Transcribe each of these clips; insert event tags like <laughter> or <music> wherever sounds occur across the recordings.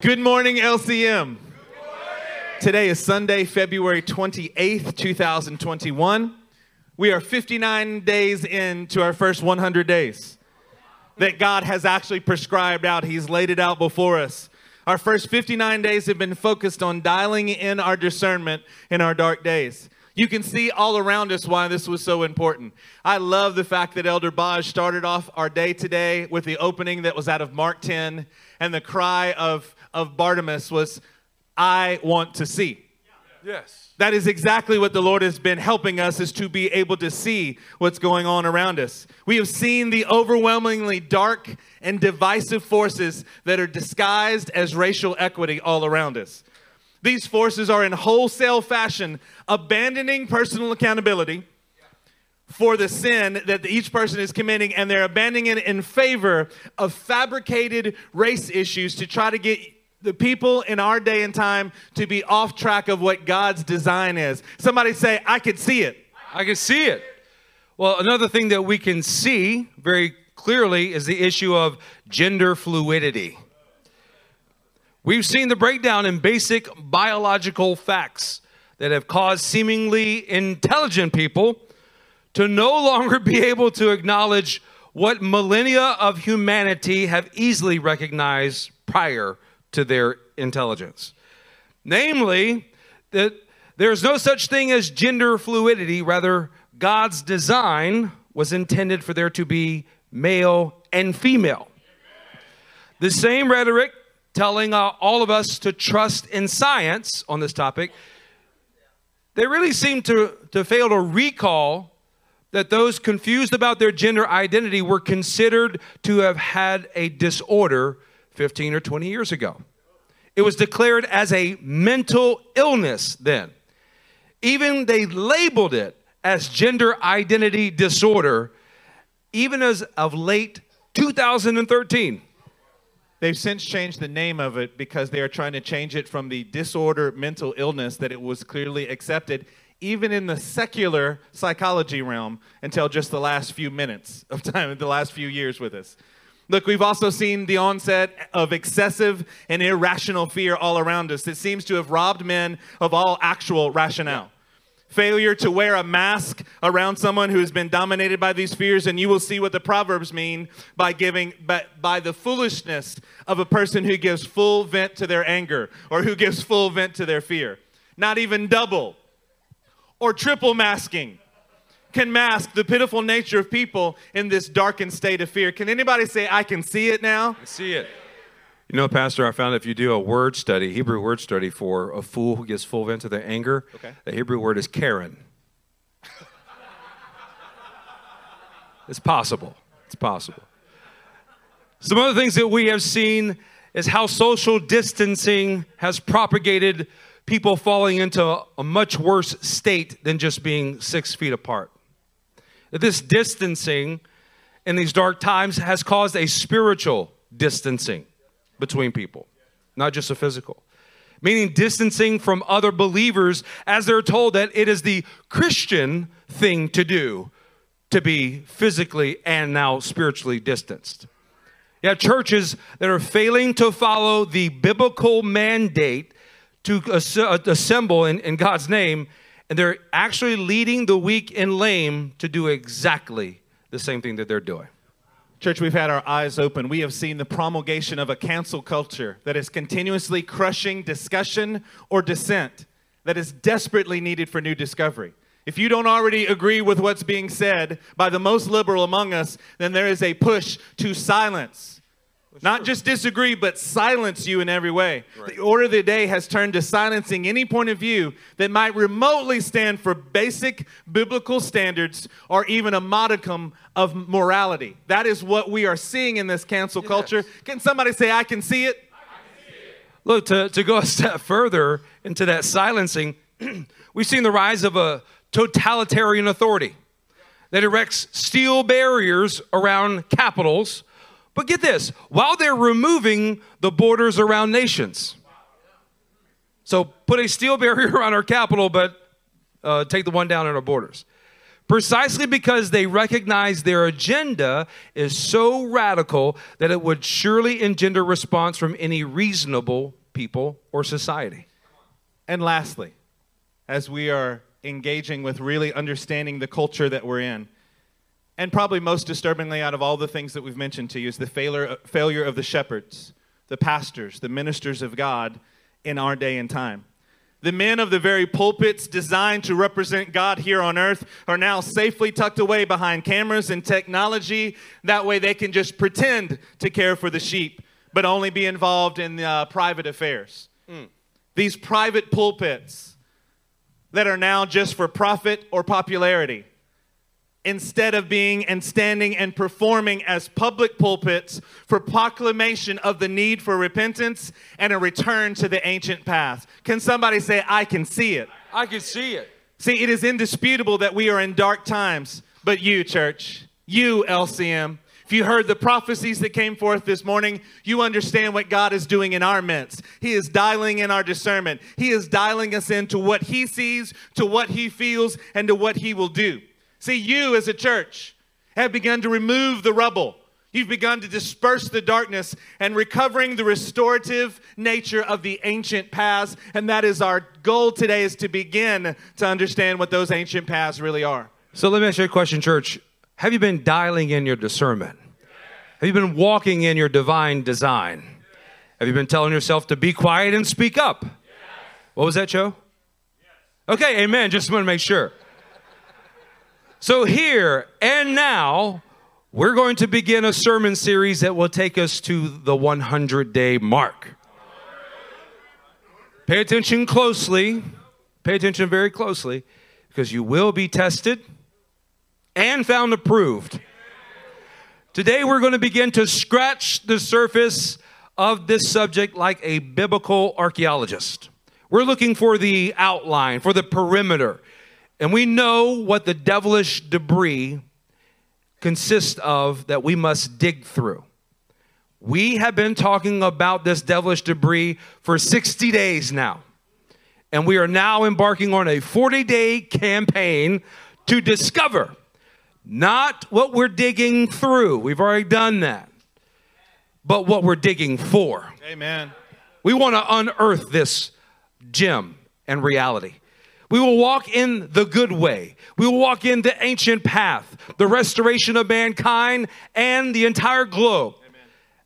Good morning, LCM. Today is Sunday, February 28th, 2021. We are 59 days into our first 100 days that God has actually prescribed out. He's laid it out before us. Our first 59 days have been focused on dialing in our discernment in our dark days. You can see all around us why this was so important. I love the fact that Elder Baj started off our day today with the opening that was out of Mark 10, and the cry of, of Bartimaeus was, I want to see. Yes. That is exactly what the Lord has been helping us is to be able to see what's going on around us. We have seen the overwhelmingly dark and divisive forces that are disguised as racial equity all around us. These forces are in wholesale fashion abandoning personal accountability for the sin that each person is committing, and they're abandoning it in favor of fabricated race issues to try to get the people in our day and time to be off track of what God's design is. Somebody say, I could see it. I can see it. Well, another thing that we can see very clearly is the issue of gender fluidity. We've seen the breakdown in basic biological facts that have caused seemingly intelligent people to no <laughs> longer be able to acknowledge what millennia of humanity have easily recognized prior to their intelligence. Namely, that there's no such thing as gender fluidity, rather, God's design was intended for there to be male and female. The same rhetoric telling uh, all of us to trust in science on this topic, they really seem to, to fail to recall that those confused about their gender identity were considered to have had a disorder 15 or 20 years ago. It was declared as a mental illness then. Even they labeled it as gender identity disorder, even as of late 2013. They've since changed the name of it because they are trying to change it from the disorder mental illness that it was clearly accepted even in the secular psychology realm until just the last few minutes of time, the last few years with us. Look, we've also seen the onset of excessive and irrational fear all around us that seems to have robbed men of all actual rationale. Failure to wear a mask around someone who has been dominated by these fears, and you will see what the Proverbs mean by giving by, by the foolishness of a person who gives full vent to their anger or who gives full vent to their fear. Not even double or triple masking can mask the pitiful nature of people in this darkened state of fear. Can anybody say, I can see it now? I see it. You know, Pastor, I found if you do a word study, Hebrew word study for a fool who gives full vent to their anger, Okay. the Hebrew word is Karen. it's possible. It's possible. Some other things that we have seen is how social distancing has propagated people falling into a much worse state than just being six feet apart. This distancing in these dark times has caused a spiritual distancing between people, not just a physical. Meaning distancing from other believers as they're told that it is the Christian thing to do to be physically and now spiritually distanced. Have churches that are failing to follow the biblical mandate to assemble in, in God's name, and they're actually leading the weak and lame to do exactly the same thing that they're doing. Church, we've had our eyes open. We have seen the promulgation of a cancel culture that is continuously crushing discussion or dissent that is desperately needed for new discovery. If you don't already agree with what's being said by the most liberal among us, then there is a push to silence. Not just disagree, but silence you in every way. The order of the day has turned to silencing any point of view that might remotely stand for basic biblical standards or even a modicum of morality. That is what we are seeing in this cancel culture. Can somebody say, I can see it? Look, to, to go a step further into that silencing, <clears throat> we've seen the rise of a totalitarian authority that erects steel barriers around capitals. But get this while they're removing the borders around nations. So put a steel <laughs> barrier around our capital, but uh, take the one down at our borders. precisely because they recognize their agenda is so radical that it would surely engender response from any reasonable people or society. And lastly, as we are engaging with really understanding the culture that we're in, and probably most disturbingly out of all the things that we've mentioned to you is the failure, failure of the shepherds, the pastors, the ministers of God in our day and time. The men of the very pulpits designed to represent God here on earth are now safely tucked away behind cameras and technology. That way they can just pretend to care for the sheep, but only be involved in uh, private affairs. Mm. These private pulpits that are now just for profit or popularity instead of being and standing and performing as public pulpits for proclamation of the need for repentance and a return to the ancient path. Can somebody say, I can see it? I can see it. See, it is indisputable that we are in dark times, but you, church, you, LCM, if you heard the prophecies that came forth this morning, you understand what God is doing in our midst. He is dialing in our discernment. He is dialing us into what He sees, to what He feels, and to what He will do. See, you as a church have begun to remove the rubble. You've begun to disperse the darkness and recovering the restorative nature of the ancient paths. And that is our goal today is to begin to understand what those ancient paths really are. So let me ask you a question, church. Have you been dialing in your discernment? Have you been walking in your divine design? Have you been telling yourself to be quiet and speak up? What was that, Joe? Okay, amen. Just want to make sure. So, here and now, we're going to begin a sermon series that will take us to the 100 day mark. Pay attention closely. Pay attention very closely because you will be tested and found approved. Today, we're going to begin to scratch the surface of this subject like a biblical archaeologist. We're looking for the outline, for the perimeter and we know what the devilish debris consists of that we must dig through. We have been talking about this devilish debris for 60 days now. And we are now embarking on a 40 day campaign to discover not what we're digging through, we've already done that, but what we're digging for. Amen. We want to unearth this gem and reality. We will walk in the good way. We will walk in the ancient path, the restoration of mankind and the entire globe. Amen.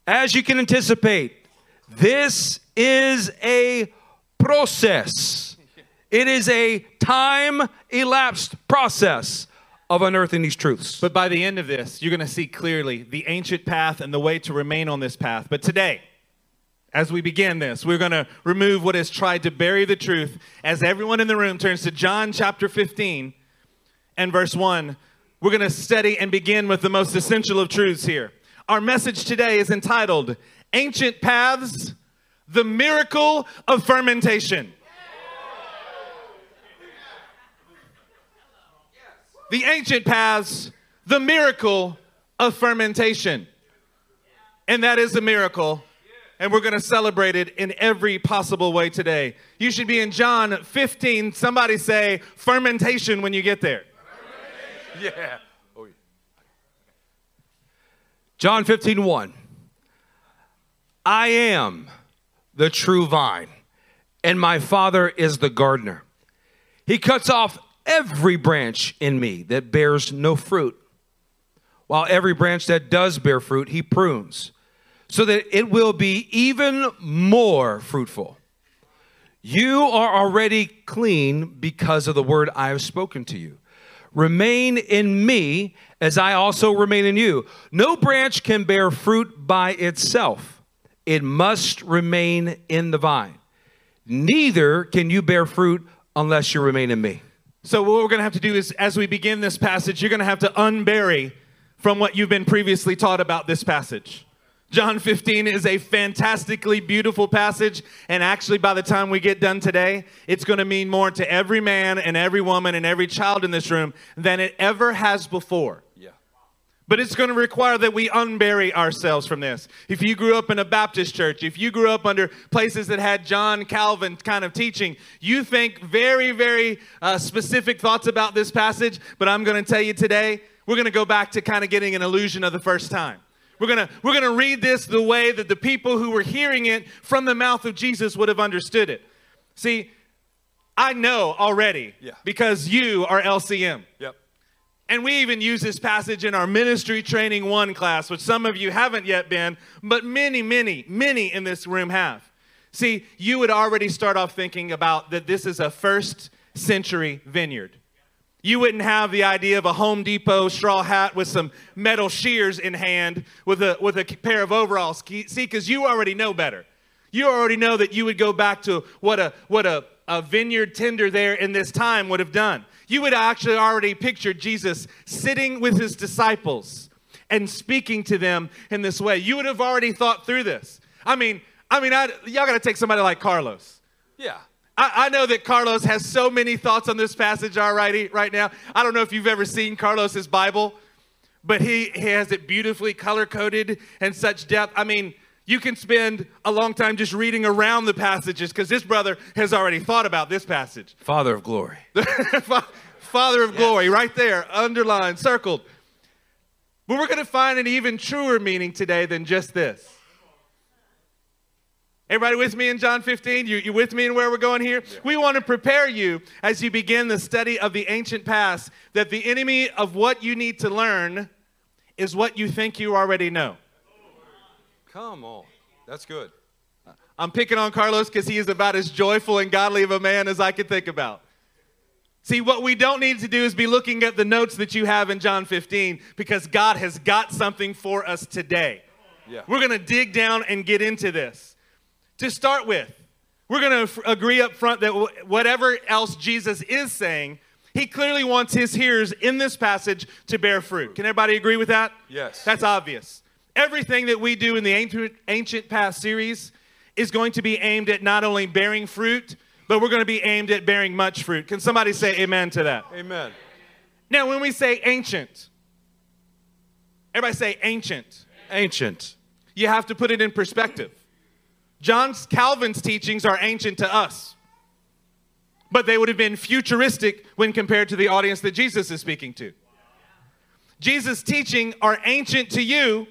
As you can anticipate, this is a process. <laughs> It is a time elapsed process of unearthing these truths. But by the end of this, you're going to see clearly the ancient path and the way to remain on this path. But today, as we begin this, we're going to remove what has tried to bury the truth as everyone in the room turns to John chapter 15 and verse 1. We're going to study and begin with the most essential of truths here. Our message today is entitled Ancient Paths, the Miracle of Fermentation. The ancient paths, the miracle of fermentation. And that is a miracle and we're going to celebrate it in every possible way today. You should be in John 15. Somebody say fermentation when you get there. <laughs> Yeah. Oh, yeah. John 15, 1. I am the true vine, and my Father is the gardener. He cuts off every branch in me that bears no fruit, while every branch that does bear fruit, he prunes so that it will be even more fruitful. You are already clean because of the word I have spoken to you. Remain in me as I also remain in you. No branch can bear fruit by itself, it must remain in the vine. Neither can you bear fruit unless you remain in me. So, what we're going to have to do is, as we begin this passage, you're going to have to unbury from what you've been previously taught about this passage. John 15 is a fantastically beautiful passage. And actually, by the time we get done today, it's going to mean more to every man and every woman and every child in this room than it ever has before. Yeah. But it's going to require that we unbury ourselves from this. If you grew up in a Baptist church, if you grew up under places that had John Calvin kind of teaching, you think very, very uh, specific thoughts about this passage. But I'm going to tell you today, we're going to go back to kind of getting an illusion of the first time. We're going to we're going to read this the way that the people who were hearing it from the mouth of Jesus would have understood it. See, I know already Yeah. because you are LCM. Yep. And we even use this passage in our ministry training one class, which some of you haven't yet been, but many, many, many in this room have. See, you would already start off thinking about that this is a first century vineyard. You wouldn't have the idea of a Home Depot straw hat with some metal shears in hand with a, with a pair of overalls. See, because you already know better. You already know that you would go back to what a, what a, a vineyard tender there in this time would have done. You would actually already picture Jesus sitting with his disciples and speaking to them in this way. You would have already thought through this. I mean, I mean, I, y'all got to take somebody like Carlos. Yeah. I, I know that Carlos has so many thoughts on this passage already right now. I don't know if you've ever seen Carlos's Bible, but he, he has it beautifully color coded and such depth. I mean, you can spend a long time just reading around the passages because this brother has already thought about this passage. Father of glory. <laughs> Father of glory, right there, underlined, circled. But we're going to find an even truer meaning today than just this. Everybody with me in John 15? You, you with me in where we're going here? We want to prepare you as you begin the study of the ancient past that the enemy of what you need to learn is what you think you already know. Come on. That's good. I'm picking on Carlos because he is about as joyful and godly of a man as I could think about. See, what we don't need to do is be looking at the notes that you have in John 15 because God has got something for us today. Yeah. We're going to dig down and get into this. To start with, we're going to f- agree up front that w- whatever else Jesus is saying, he clearly wants his hearers in this passage to bear fruit. Can everybody agree with that? Yes. That's obvious. Everything that we do in the ancient, ancient past series is going to be aimed at not only bearing fruit, but we're going to be aimed at bearing much fruit. Can somebody say amen to that? Amen. Now, when we say ancient, everybody say ancient, Ancient. you have to put it in perspective. John Calvin's teachings are ancient to us, but they would have been futuristic when compared to the audience that Jesus is speaking to. Jesus' teaching are ancient to you,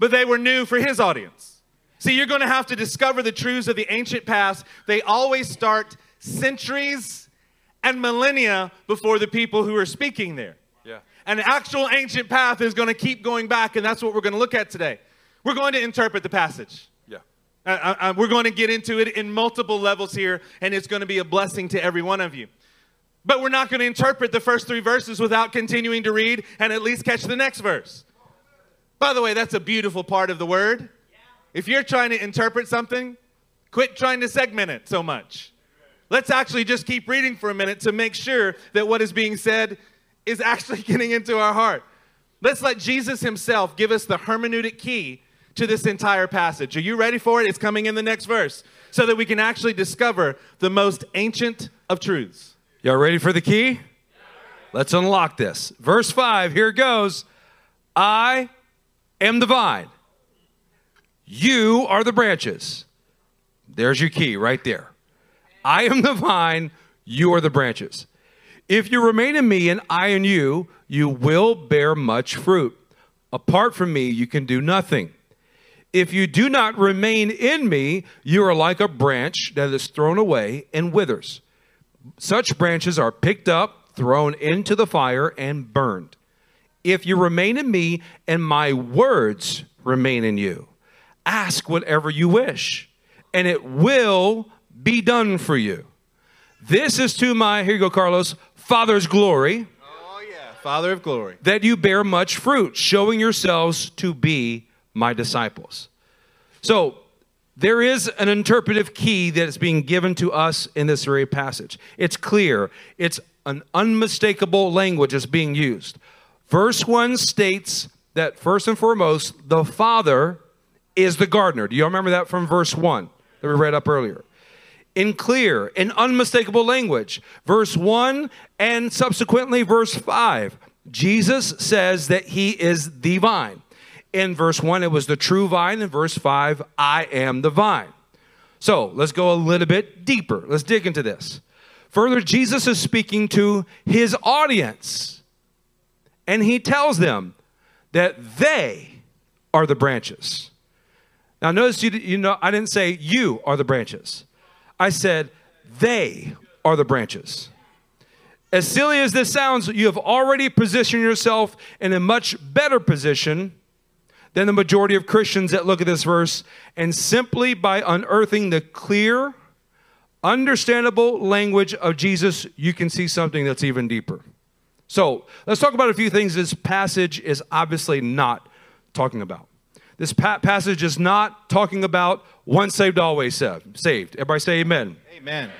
but they were new for his audience. See, you're going to have to discover the truths of the ancient past. They always start centuries and millennia before the people who are speaking there. Yeah. An actual ancient path is going to keep going back, and that's what we're going to look at today. We're going to interpret the passage. Uh, uh, we're going to get into it in multiple levels here, and it's going to be a blessing to every one of you. But we're not going to interpret the first three verses without continuing to read and at least catch the next verse. By the way, that's a beautiful part of the word. If you're trying to interpret something, quit trying to segment it so much. Let's actually just keep reading for a minute to make sure that what is being said is <laughs> actually getting into our heart. Let's let Jesus himself give us the hermeneutic key to this entire passage. Are you ready for it? It's coming in the next verse so that we can actually discover the most ancient of truths. Y'all ready for the key? Let's unlock this. Verse 5, here goes. I am the vine. You are the branches. There's your key right there. I am the vine, you are the branches. If you remain in me and I in you, you will bear much fruit. Apart from me, you can do nothing. If you do not remain in me, you are like a branch that is thrown away and withers. Such branches are picked up, thrown into the fire, and burned. If you remain in me and my words remain in you, ask whatever you wish, and it will be done for you. This is to my, here you go, Carlos, Father's glory, Oh, yeah. Father of glory. that you bear much fruit, showing yourselves to be my disciples. So, there is an interpretive key that is being given to us in this very passage. It's clear, it's an unmistakable language that's being used. Verse 1 states that first and foremost, the Father is the gardener. Do you remember that from verse 1 that we read up earlier? In clear and unmistakable language. Verse 1 and subsequently verse 5 Jesus says that he is the vine. In verse 1, it was the true vine. In verse 5, I am the vine. So let's go a little bit deeper. Let's dig into this. Further, Jesus is speaking to his audience, and he tells them that they are the branches. Now, notice you, you know, I didn't say you are the branches, I said they are the branches. As silly as this sounds, you have already positioned yourself in a much better position than the majority of Christians that look at this verse. And simply by unearthing the clear, understandable language of Jesus, you can see something that's even deeper. So let's talk about a few things this passage is obviously not talking about. This pa- passage is not talking about once saved, always saved. Everybody say amen. Amen.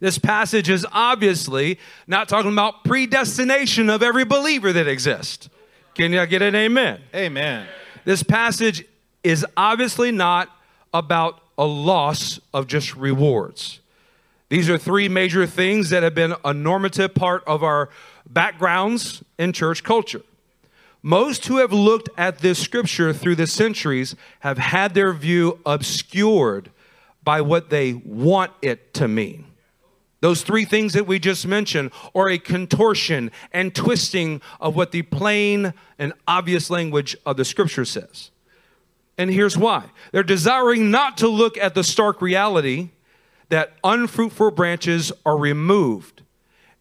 This passage is obviously not talking about predestination of every believer that exists. Can you get an amen? Amen. This passage is obviously not about a loss of just rewards. These are three major things that have been a normative part of our backgrounds in church culture. Most who have looked at this scripture through the centuries have had their view obscured by what they want it to mean. Those three things that we just mentioned are a contortion and twisting of what the plain and obvious language of the scripture says. And here's why they're desiring not to look at the stark reality that unfruitful branches are removed.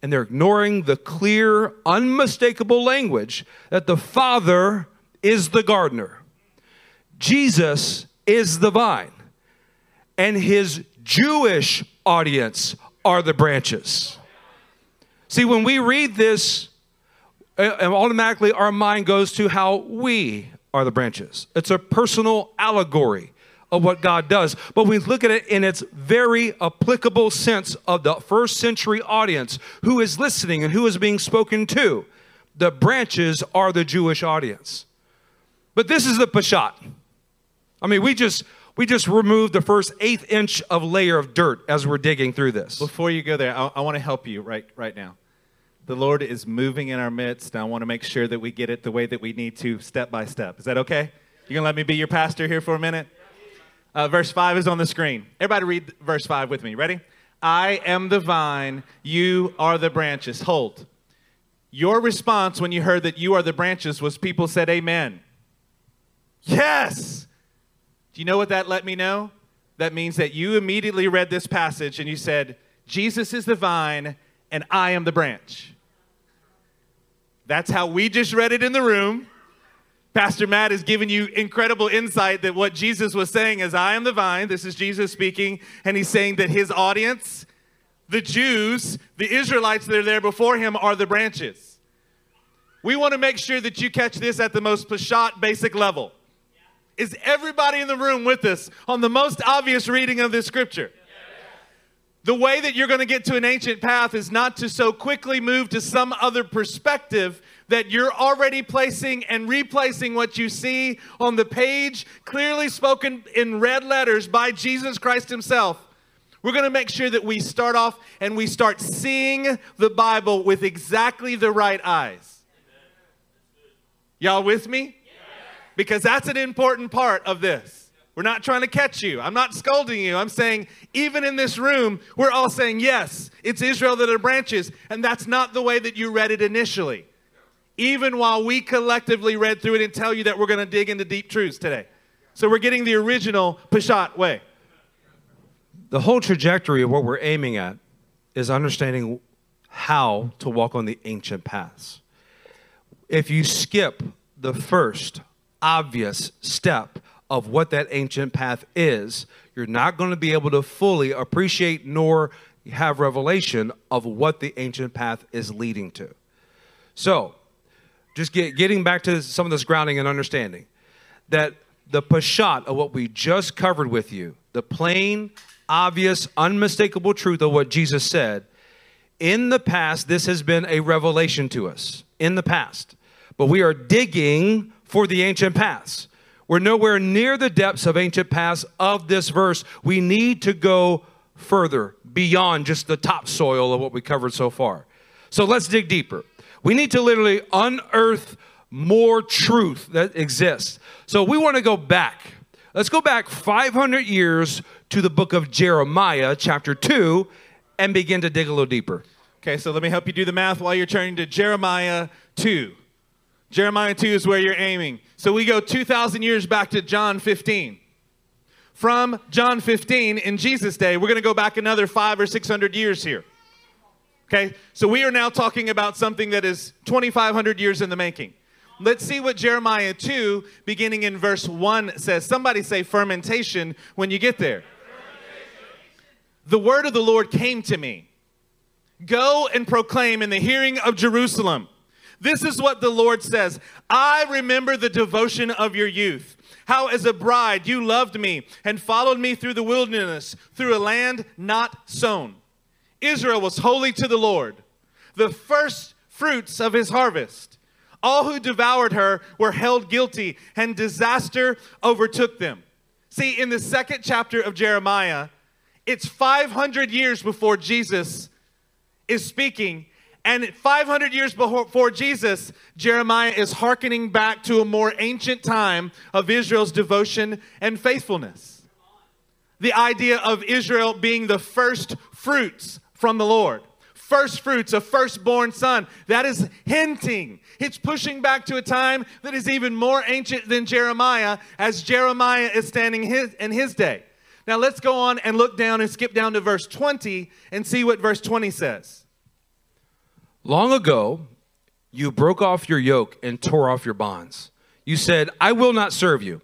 And they're ignoring the clear, unmistakable language that the Father is the gardener, Jesus is the vine, and his Jewish audience are the branches. See, when we read this, uh, uh, automatically our mind goes to how we are the branches. It's a personal allegory of what God does. But we look at it in its very applicable sense of the first century audience who is listening and who is being spoken to. The branches are the Jewish audience. But this is the Peshat. I mean, we just we just removed the first eighth inch of layer of dirt as we're digging through this. Before you go there, I, I want to help you right, right now. The Lord is moving in our midst, and I want to make sure that we get it the way that we need to, step by step. Is that okay? You gonna let me be your pastor here for a minute? Uh, verse 5 is on the screen. Everybody read verse 5 with me. Ready? I am the vine, you are the branches. Hold. Your response when you heard that you are the branches was people said, Amen. Yes! Do you know what that let me know? That means that you immediately read this passage and you said, Jesus is the vine and I am the branch. That's how we just read it in the room. Pastor Matt has given you incredible insight that what Jesus was saying is, I am the vine. This is Jesus speaking. And he's saying that his audience, the Jews, the Israelites that are there before him, are the branches. We want to make sure that you catch this at the most Peshat basic level. Is everybody in the room with us on the most obvious reading of this scripture? The way that you're going to get to an ancient path is not to so quickly move to some other perspective that you're already placing and replacing what you see on the page, clearly spoken in red letters by Jesus Christ Himself. We're going to make sure that we start off and we start seeing the Bible with exactly the right eyes. Y'all with me? Because that's an important part of this. We're not trying to catch you. I'm not scolding you. I'm saying, even in this room, we're all saying, yes, it's Israel that are branches. And that's not the way that you read it initially. Even while we collectively read through it and tell you that we're going to dig into deep truths today. So we're getting the original Peshat way. The whole trajectory of what we're aiming at is understanding how to walk on the ancient paths. If you skip the first obvious step of what that ancient path is, you're not going to be able to fully appreciate nor have revelation of what the ancient path is leading to. So, just get, getting back to some of this grounding and understanding that the Peshat of what we just covered with you, the plain, obvious, unmistakable truth of what Jesus said, in the past, this has been a revelation to us. In the past. But we are digging for the ancient past. We're nowhere near the depths of ancient past of this verse. We need to go further beyond just the topsoil of what we covered so far. So let's dig deeper. We need to literally unearth more truth that exists. So we want to go back. Let's go back 500 years to the book of Jeremiah, chapter 2, and begin to dig a little deeper. Okay, so let me help you do the math while you're turning to Jeremiah 2. Jeremiah 2 is where you're aiming. So we go 2,000 years back to John 15. From John 15 in Jesus' day, we're going to go back another five or 600 years here. Okay, so we are now talking about something that is 2,500 years in the making. Let's see what Jeremiah 2, beginning in verse 1, says. Somebody say fermentation when you get there. The word of the Lord came to me Go and proclaim in the hearing of Jerusalem. This is what the Lord says I remember the devotion of your youth. How, as a bride, you loved me and followed me through the wilderness, through a land not sown. Israel was holy to the Lord, the first fruits of his harvest. All who devoured her were held guilty, and disaster overtook them. See, in the second chapter of Jeremiah, it's 500 years before Jesus is speaking. And 500 years before Jesus, Jeremiah is hearkening back to a more ancient time of Israel's devotion and faithfulness. The idea of Israel being the first fruits from the Lord. First fruits, a firstborn son. That is hinting. It's pushing back to a time that is even more ancient than Jeremiah, as Jeremiah is standing his, in his day. Now let's go on and look down and skip down to verse 20 and see what verse 20 says. Long ago, you broke off your yoke and tore off your bonds. You said, I will not serve you.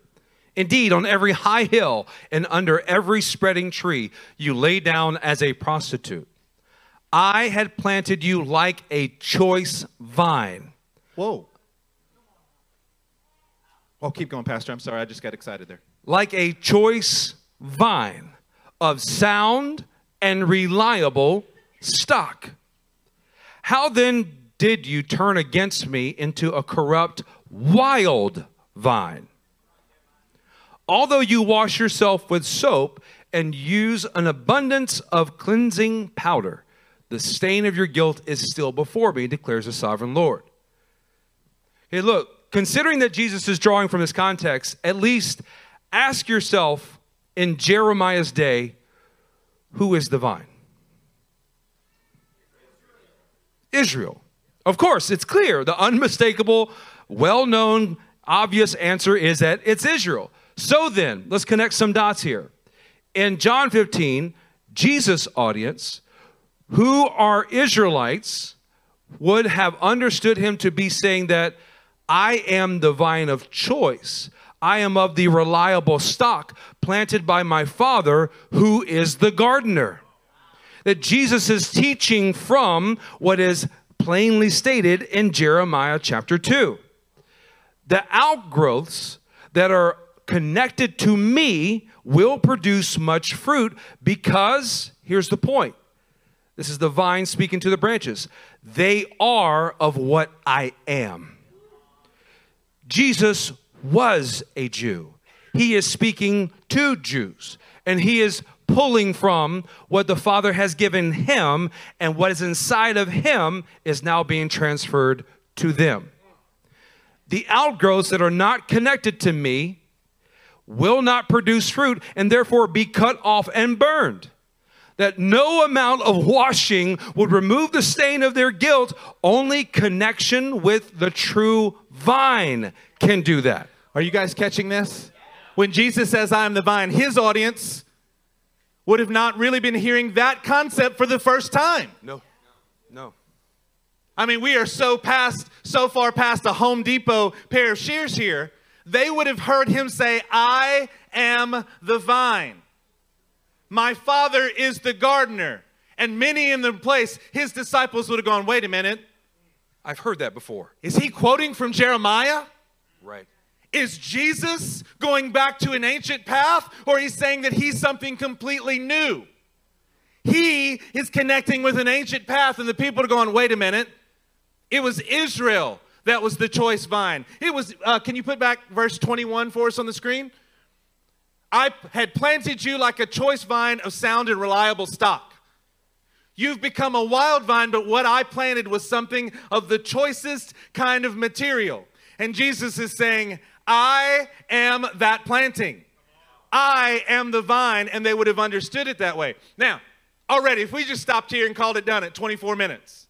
Indeed, on every high hill and under every spreading tree, you lay down as a prostitute. I had planted you like a choice vine. Whoa. Oh, keep going, Pastor. I'm sorry. I just got excited there. Like a choice vine of sound and reliable stock. How then did you turn against me into a corrupt, wild vine? Although you wash yourself with soap and use an abundance of cleansing powder, the stain of your guilt is still before me, declares the sovereign Lord. Hey, look, considering that Jesus is drawing from this context, at least ask yourself in Jeremiah's day, who is the vine? Israel. Of course, it's clear. The unmistakable, well known, obvious answer is that it's Israel. So then, let's connect some dots here. In John 15, Jesus' audience who are Israelites would have understood him to be saying that I am the vine of choice. I am of the reliable stock planted by my Father, who is the gardener. That Jesus is teaching from what is plainly stated in Jeremiah chapter 2. The outgrowths that are connected to me will produce much fruit because, here's the point this is the vine speaking to the branches. They are of what I am. Jesus was a Jew. He is speaking to Jews, and he is pulling from what the Father has given him, and what is inside of him is now being transferred to them. The outgrowths that are not connected to me will not produce fruit and therefore be cut off and burned that no amount of washing would remove the stain of their guilt. Only connection with the true vine can do that. Are you guys catching this? When Jesus says, I am the vine, his audience would have not really been hearing that concept for the first time. No, no. I mean, we are so past, so far past a Home Depot pair of shears here. They would have heard him say, I am the vine. My father is the gardener. And many in the place, his disciples would have gone, wait a minute. I've heard that before. Is he quoting from Jeremiah? Right. Is Jesus going back to an ancient path, or he's saying that he's something completely new? He is connecting with an ancient path, and the people are going, wait a minute. It was Israel that was the choice vine. It was, uh, can you put back verse 21 for us on the screen? I had planted you like a choice vine of sound and reliable stock. You've become a wild vine, but what I planted was something of the choicest kind of material. And Jesus is saying, I am that planting. I am the vine, and they would have understood it that way. Now, already, if we just stopped here and called it done at 24 minutes,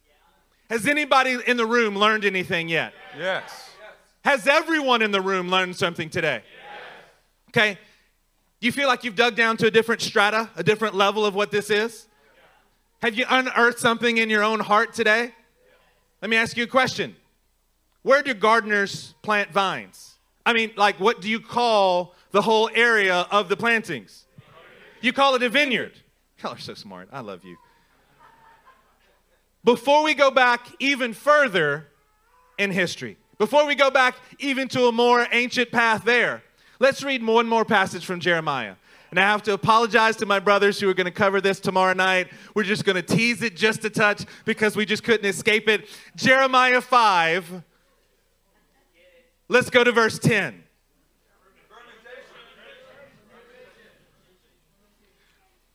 has anybody in the room learned anything yet? Yes. Has everyone in the room learned something today? Yes. Okay. Do you feel like you've dug down to a different strata, a different level of what this is? Have you unearthed something in your own heart today? Let me ask you a question. Where do gardeners plant vines? I mean, like, what do you call the whole area of the plantings? You call it a vineyard. Y'all are so smart. I love you. Before we go back even further in history, before we go back even to a more ancient path there, let's read one more passage from Jeremiah. And I have to apologize to my brothers who are going to cover this tomorrow night. We're just going to tease it just a touch because we just couldn't escape it. Jeremiah 5. Let's go to verse 10.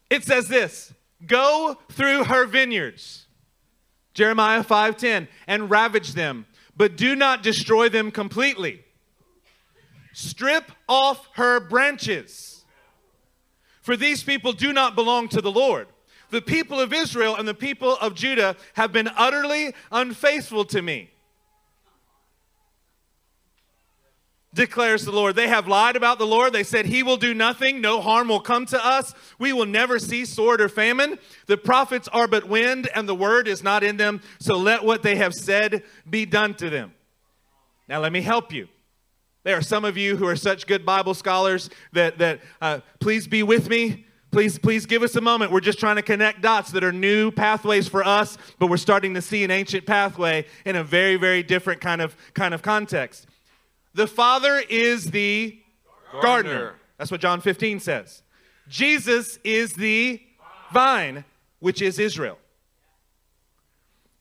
It says this Go through her vineyards, Jeremiah 5:10, and ravage them, but do not destroy them completely. Strip off her branches. For these people do not belong to the Lord. The people of Israel and the people of Judah have been utterly unfaithful to me. Declares the Lord. They have lied about the Lord. They said, He will do nothing. No harm will come to us. We will never see sword or famine. The prophets are but wind, and the word is not in them. So let what they have said be done to them. Now, let me help you. There are some of you who are such good Bible scholars that, that uh, please be with me. Please, please give us a moment. We're just trying to connect dots that are new pathways for us, but we're starting to see an ancient pathway in a very, very different kind of, kind of context. The Father is the gardener. gardener. That's what John 15 says. Jesus is the vine, which is Israel.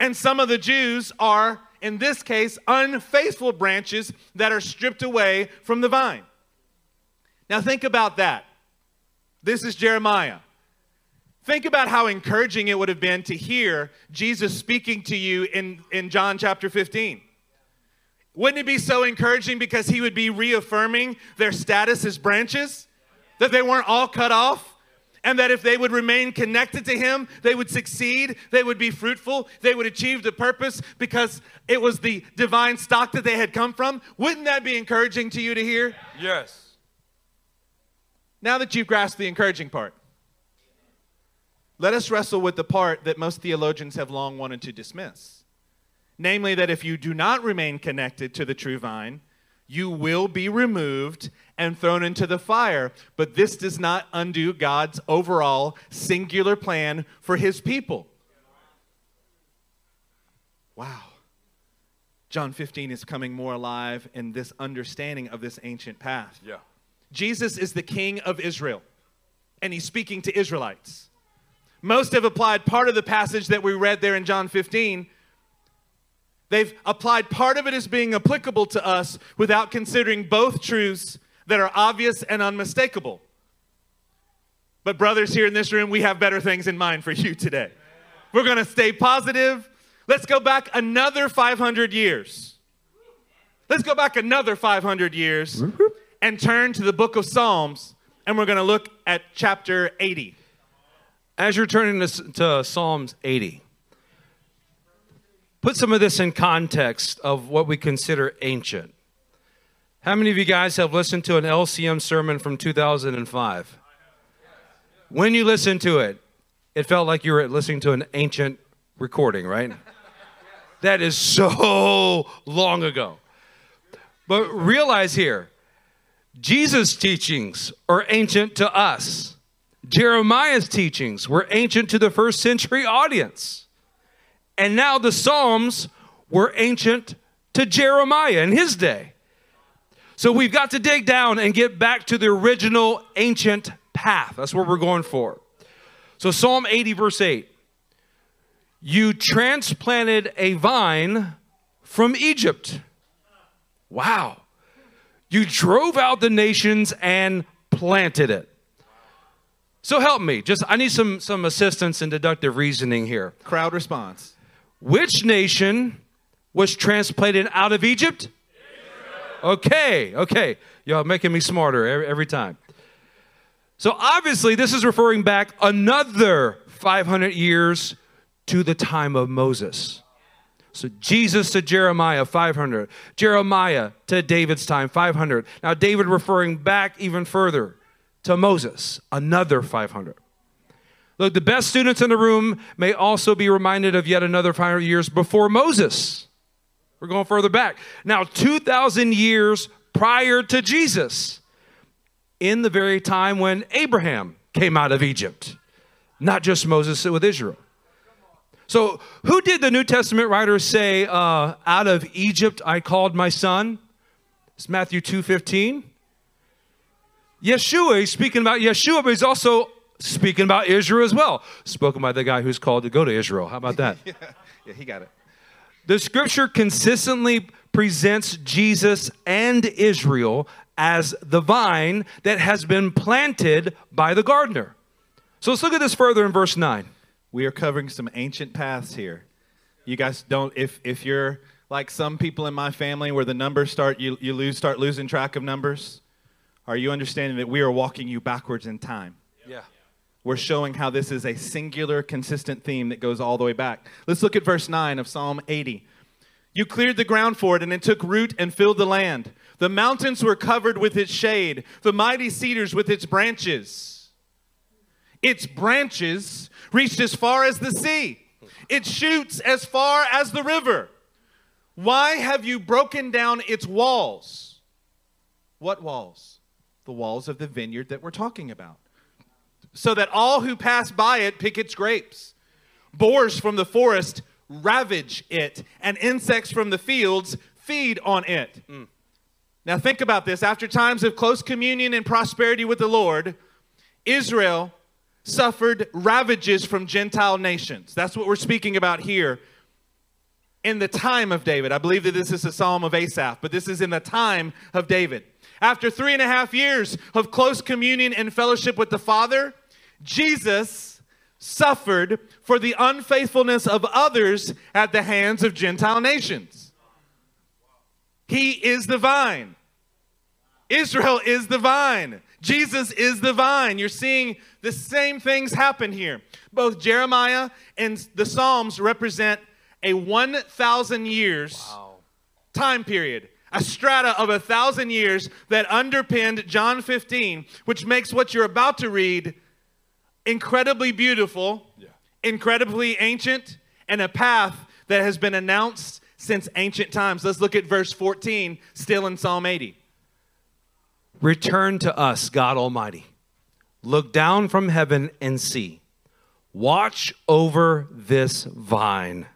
And some of the Jews are, in this case, unfaithful branches that are stripped away from the vine. Now, think about that. This is Jeremiah. Think about how encouraging it would have been to hear Jesus speaking to you in, in John chapter 15. Wouldn't it be so encouraging because he would be reaffirming their status as branches? That they weren't all cut off? And that if they would remain connected to him, they would succeed, they would be fruitful, they would achieve the purpose because it was the divine stock that they had come from. Wouldn't that be encouraging to you to hear? Yes. Now that you've grasped the encouraging part, let us wrestle with the part that most theologians have long wanted to dismiss namely, that if you do not remain connected to the true vine, you will be removed and thrown into the fire. But this does not undo God's overall singular plan for his people. Wow. John 15 is coming more alive in this understanding of this ancient path. Yeah. Jesus is the king of Israel, and he's speaking to Israelites. Most have applied part of the passage that we read there in John 15 They've applied part of it as being applicable to us without considering both truths that are obvious and unmistakable. But, brothers here in this room, we have better things in mind for you today. We're going to stay positive. Let's go back another 500 years. Let's go back another 500 years mm-hmm. and turn to the book of Psalms, and we're going to look at chapter 80. As you're turning to, to Psalms 80, put some of this in context of what we consider ancient. How many of you guys have listened to an LCM sermon from 2005? When you listened to it, it felt like you were listening to an ancient recording, right? That is so long ago. But realize here, Jesus' teachings are ancient to us. Jeremiah's teachings were ancient to the first century audience. And now the Psalms were ancient to Jeremiah in his day. So we've got to dig down and get back to the original ancient path. That's what we're going for. So, Psalm 80, verse 8 You transplanted a vine from Egypt. Wow. You drove out the nations and planted it. So help me. Just I need some some assistance in deductive reasoning here. Crowd response. Which nation was transplanted out of Egypt? Okay, okay. Y'all making me smarter every, every time. So obviously, this is referring back another 500 years to the time of Moses. So Jesus to Jeremiah, 500. Jeremiah to David's time, 500. Now, David referring back even further to Moses, another 500. Look, the best students in the room may also be reminded of yet another 500 years before Moses. We're going further back. Now, 2,000 years prior to Jesus, in the very time when Abraham came out of Egypt, not just Moses with Israel. So, who did the New Testament writers say, uh, "Out of Egypt I called my son"? It's Matthew two fifteen. Yeshua, he's speaking about Yeshua, but he's also speaking about Israel as well. Spoken by the guy who's called to go to Israel. How about that? <laughs> yeah, yeah, he got it. The scripture consistently presents Jesus and Israel as the vine that has been planted by the gardener. So let's look at this further in verse 9. We are covering some ancient paths here. You guys don't if if you're like some people in my family where the numbers start you, you lose start losing track of numbers, are you understanding that we are walking you backwards in time? Yeah. We're showing how this is a singular, consistent theme that goes all the way back. Let's look at verse 9 of Psalm 80. You cleared the ground for it, and it took root and filled the land. The mountains were covered with its shade, the mighty cedars with its branches. Its branches reached as far as the sea, its shoots as far as the river. Why have you broken down its walls? What walls? The walls of the vineyard that we're talking about so that all who pass by it pick its grapes. Boars from the forest ravage it, and insects from the fields feed on it. Mm. Now, think about this. After times of close communion and prosperity with the Lord, Israel suffered ravages from Gentile nations. That's what we're speaking about here in the time of David. I believe that this is a psalm of Asaph, but this is in the time of David. After three and a half years of close communion and fellowship with the Father, Jesus suffered for the unfaithfulness of others at the hands of Gentile nations. He is the vine. Israel is the vine. Jesus is the vine. You're seeing the same things happen here. Both Jeremiah and the Psalms represent a 1,000 years wow. time period, a strata of a thousand years that underpinned John 15, which makes what you're about to read incredibly beautiful, yeah. incredibly ancient, and a path that has been announced since ancient times. Let's look at verse 14, still in Psalm 80. Return to us, God Almighty. Look down from heaven and see. Watch over this vine.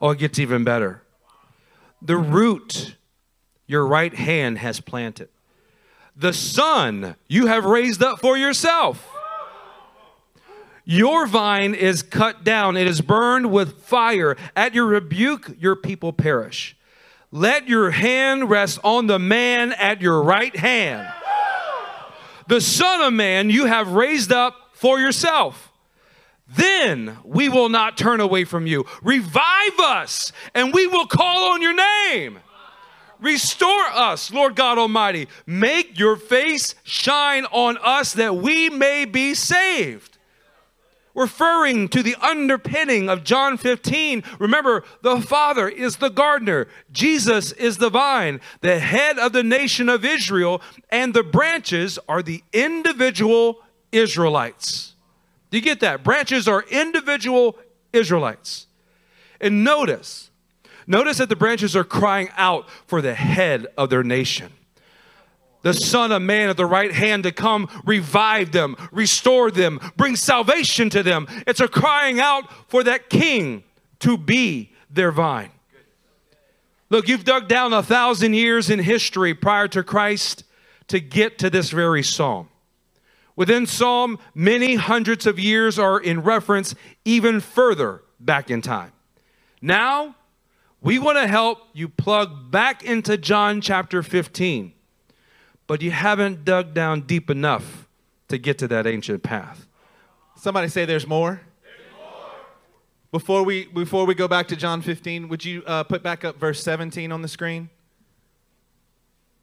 Oh, it gets even better. The root your right hand has planted, the son you have raised up for yourself your vine is cut down, it is burned with fire. At your rebuke, your people perish. Let your hand rest on the man at your right hand. The Son of Man you have raised up for yourself. Then we will not turn away from you. Revive us, and we will call on your name. Restore us, Lord God Almighty. Make your face shine on us that we may be saved referring to the underpinning of John 15. Remember, the Father is the gardener, Jesus is the vine, the head of the nation of Israel, and the branches are the individual Israelites. Do you get that? Branches are individual Israelites. And notice, notice that the branches are crying out for the head of their nation the Son of Man at the right hand to come revive them, restore them, bring salvation to them. It's a crying out for that King to be their vine. Look, you've dug down a thousand years in history prior to Christ to get to this very psalm. Within Psalm, many hundreds of years are in reference even further back in time. Now, we want to help you plug back into John chapter 15 but you haven't dug down deep enough to get to that ancient path. Somebody say there's more. Before we before we go back to John 15, would you uh, put back up verse 17 on the screen?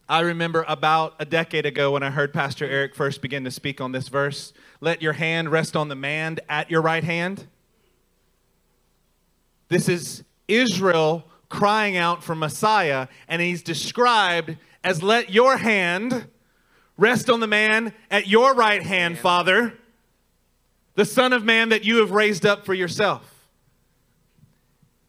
I remember about a decade ago when I heard Pastor Eric first begin to speak on this verse. Let your hand rest on the man at your right hand. This is Israel crying out for Messiah, and he's described as let your hand rest on the man at your right hand, Father, the Son of Man that you have raised up for yourself.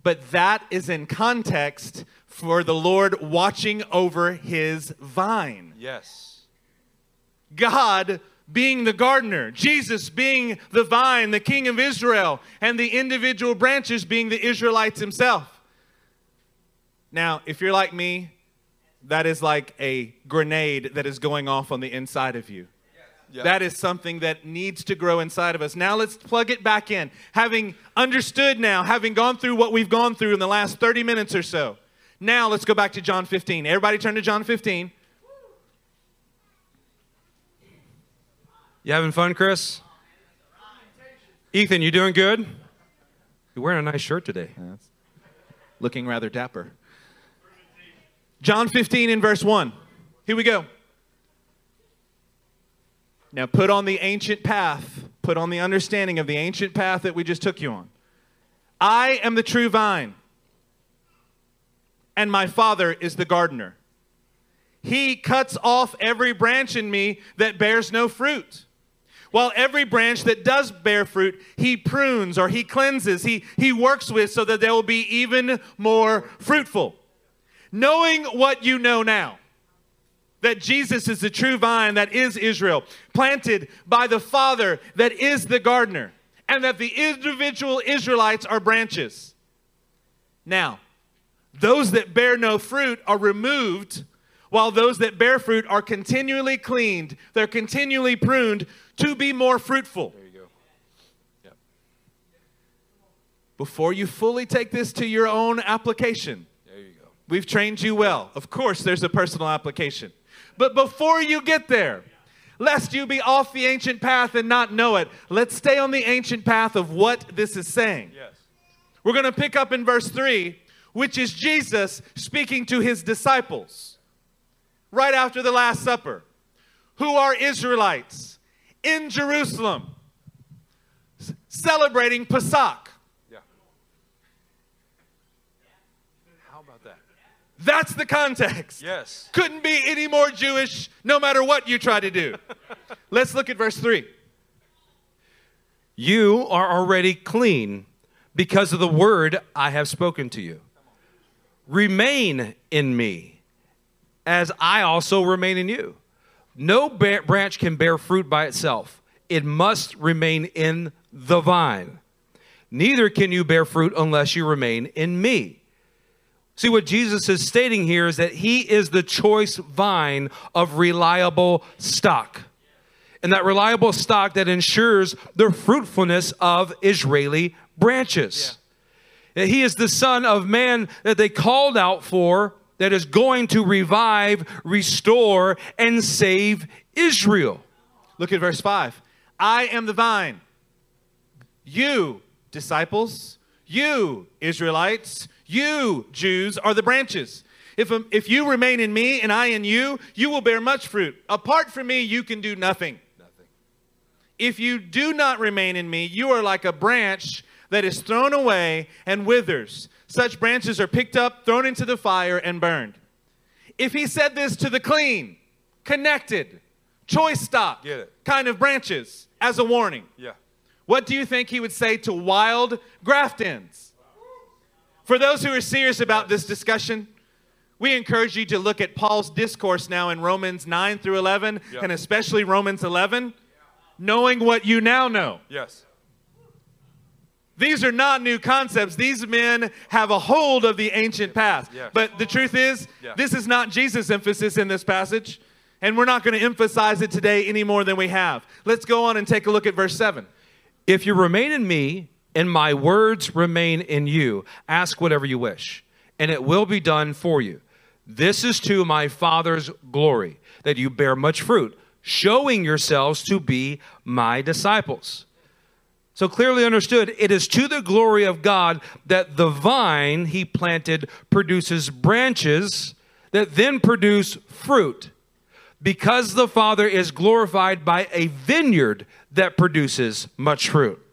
But that is in context for the Lord watching over his vine. Yes. God being the gardener, Jesus being the vine, the king of Israel, and the individual branches being the Israelites himself. Now, if you're like me, that is like a grenade that is going off on the inside of you. Yeah. That is something that needs to grow inside of us. Now let's plug it back in. Having understood now, having gone through what we've gone through in the last 30 minutes or so, now let's go back to John 15. Everybody turn to John 15. You having fun, Chris? Ethan, you doing good? You're wearing a nice shirt today. Looking rather dapper. John 15 in verse 1. Here we go. Now put on the ancient path, put on the understanding of the ancient path that we just took you on. I am the true vine, and my Father is the gardener. He cuts off every branch in me that bears no fruit. While every branch that does bear fruit, he prunes or he cleanses, he, he works with so that they will be even more fruitful. Knowing what you know now, that Jesus is the true vine that is Israel, planted by the Father that is the gardener, and that the individual Israelites are branches. Now, those that bear no fruit are removed, while those that bear fruit are continually cleaned, they're continually pruned to be more fruitful. There you go. Yep. Before you fully take this to your own application, There you go. We've trained you well. Of course, there's a personal application. But before you get there, lest you be off the ancient path and not know it, let's stay on the ancient path of what this is saying. Yes. We're going to pick up in verse 3, which is Jesus speaking to his disciples right after the Last Supper, who are Israelites in Jerusalem celebrating Pesach. Yeah. How about that? That's the context. Yes. couldn't be any more Jewish no matter what you try to do. <laughs> Let's look at verse 3. You are already clean because of the word I have spoken to you. Remain in me, as I also remain in you. No ba- branch can bear fruit by itself, it must remain in the vine. Neither can you bear fruit unless you remain in me. See, what Jesus is stating here is that he is the choice vine of reliable stock and that reliable stock that ensures the fruitfulness of Israeli branches. That He is the Son of Man that they called out for, that is going to revive, restore, and save Israel. Look at verse 5. I am the vine. You, disciples, you, Israelites, you, Jews, are the branches. If, um, if you remain in me and I in you, you will bear much fruit. Apart from me, you can do nothing. Nothing. If you do not remain in me, you are like a branch that is thrown away and withers. Such branches are picked up, thrown into the fire, and burned. If he said this to the clean, connected, choice stock kind of branches as a warning, Yeah. what do you think he would say to wild graft ends? For those who are serious about this discussion, we encourage you to look at Paul's discourse now in Romans 9 through 11, Yeah. and especially Romans 11, knowing what you now know. Yes. These are not new concepts. These men have a hold of the ancient past. Yes. But the truth is, Yeah. this is not Jesus' emphasis in this passage, and we're not going to emphasize it today any more than we have. Let's go on and take a look at verse 7. If you remain in me and my words remain in you, ask whatever you wish, and it will be done for you. This is to my Father's glory, that you bear much fruit, showing yourselves to be my disciples. So clearly understood, it is to the glory of God that the vine he planted produces branches that then produce fruit, because the Father is glorified by a vineyard that produces much fruit.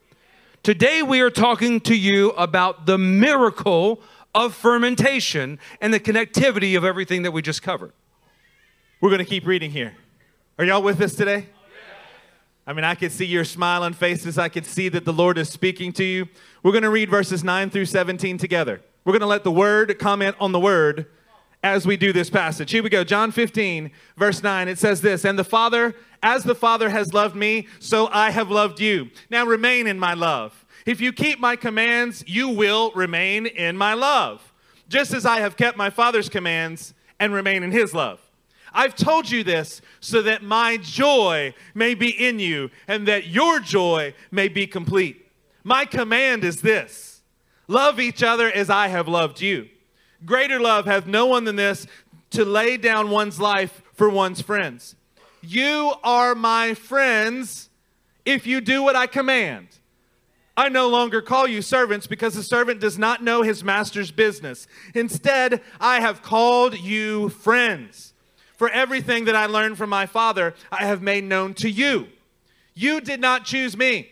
Today we are talking to you about the miracle of fermentation and the connectivity of everything that we just covered. We're going to keep reading here. Are y'all with us today? I mean, I can see your smiling faces. I can see that the Lord is speaking to you. We're going to read verses 9 through 17 together. We're going to let the word comment on the word as we do this passage. Here we go. John 15, verse 9. It says this And the Father, as the Father has loved me, so I have loved you. Now remain in my love. If you keep my commands, you will remain in my love, just as I have kept my Father's commands and remain in his love. I've told you this so that my joy may be in you and that your joy may be complete. My command is this love each other as I have loved you. Greater love hath no one than this to lay down one's life for one's friends. You are my friends if you do what I command. I no longer call you servants because the servant does not know his master's business. Instead, I have called you friends. For everything that I learned from my Father, I have made known to you. You did not choose me,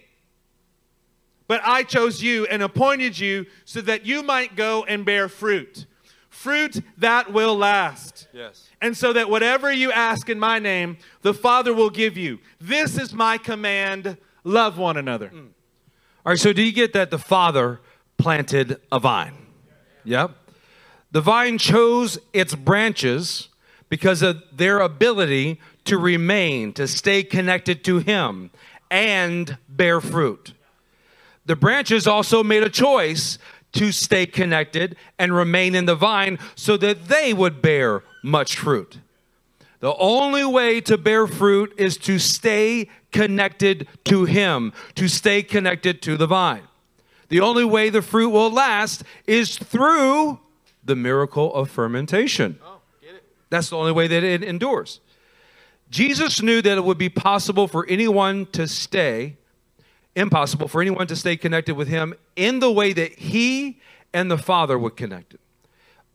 but I chose you and appointed you so that you might go and bear fruit. Fruit that will last. Yes. And so that whatever you ask in my name, the Father will give you. This is my command love one another. Mm. All right, so do you get that the Father planted a vine? Yep. The vine chose its branches because of their ability to remain, to stay connected to Him and bear fruit. The branches also made a choice to stay connected and remain in the vine so that they would bear much fruit. The only way to bear fruit is to stay connected to Him, to stay connected to the vine. The only way the fruit will last is through the miracle of fermentation. Oh, That's the only way that it endures. Jesus knew that it would be possible for anyone to stay, impossible for anyone to stay connected with Him in the way that He and the Father were connected,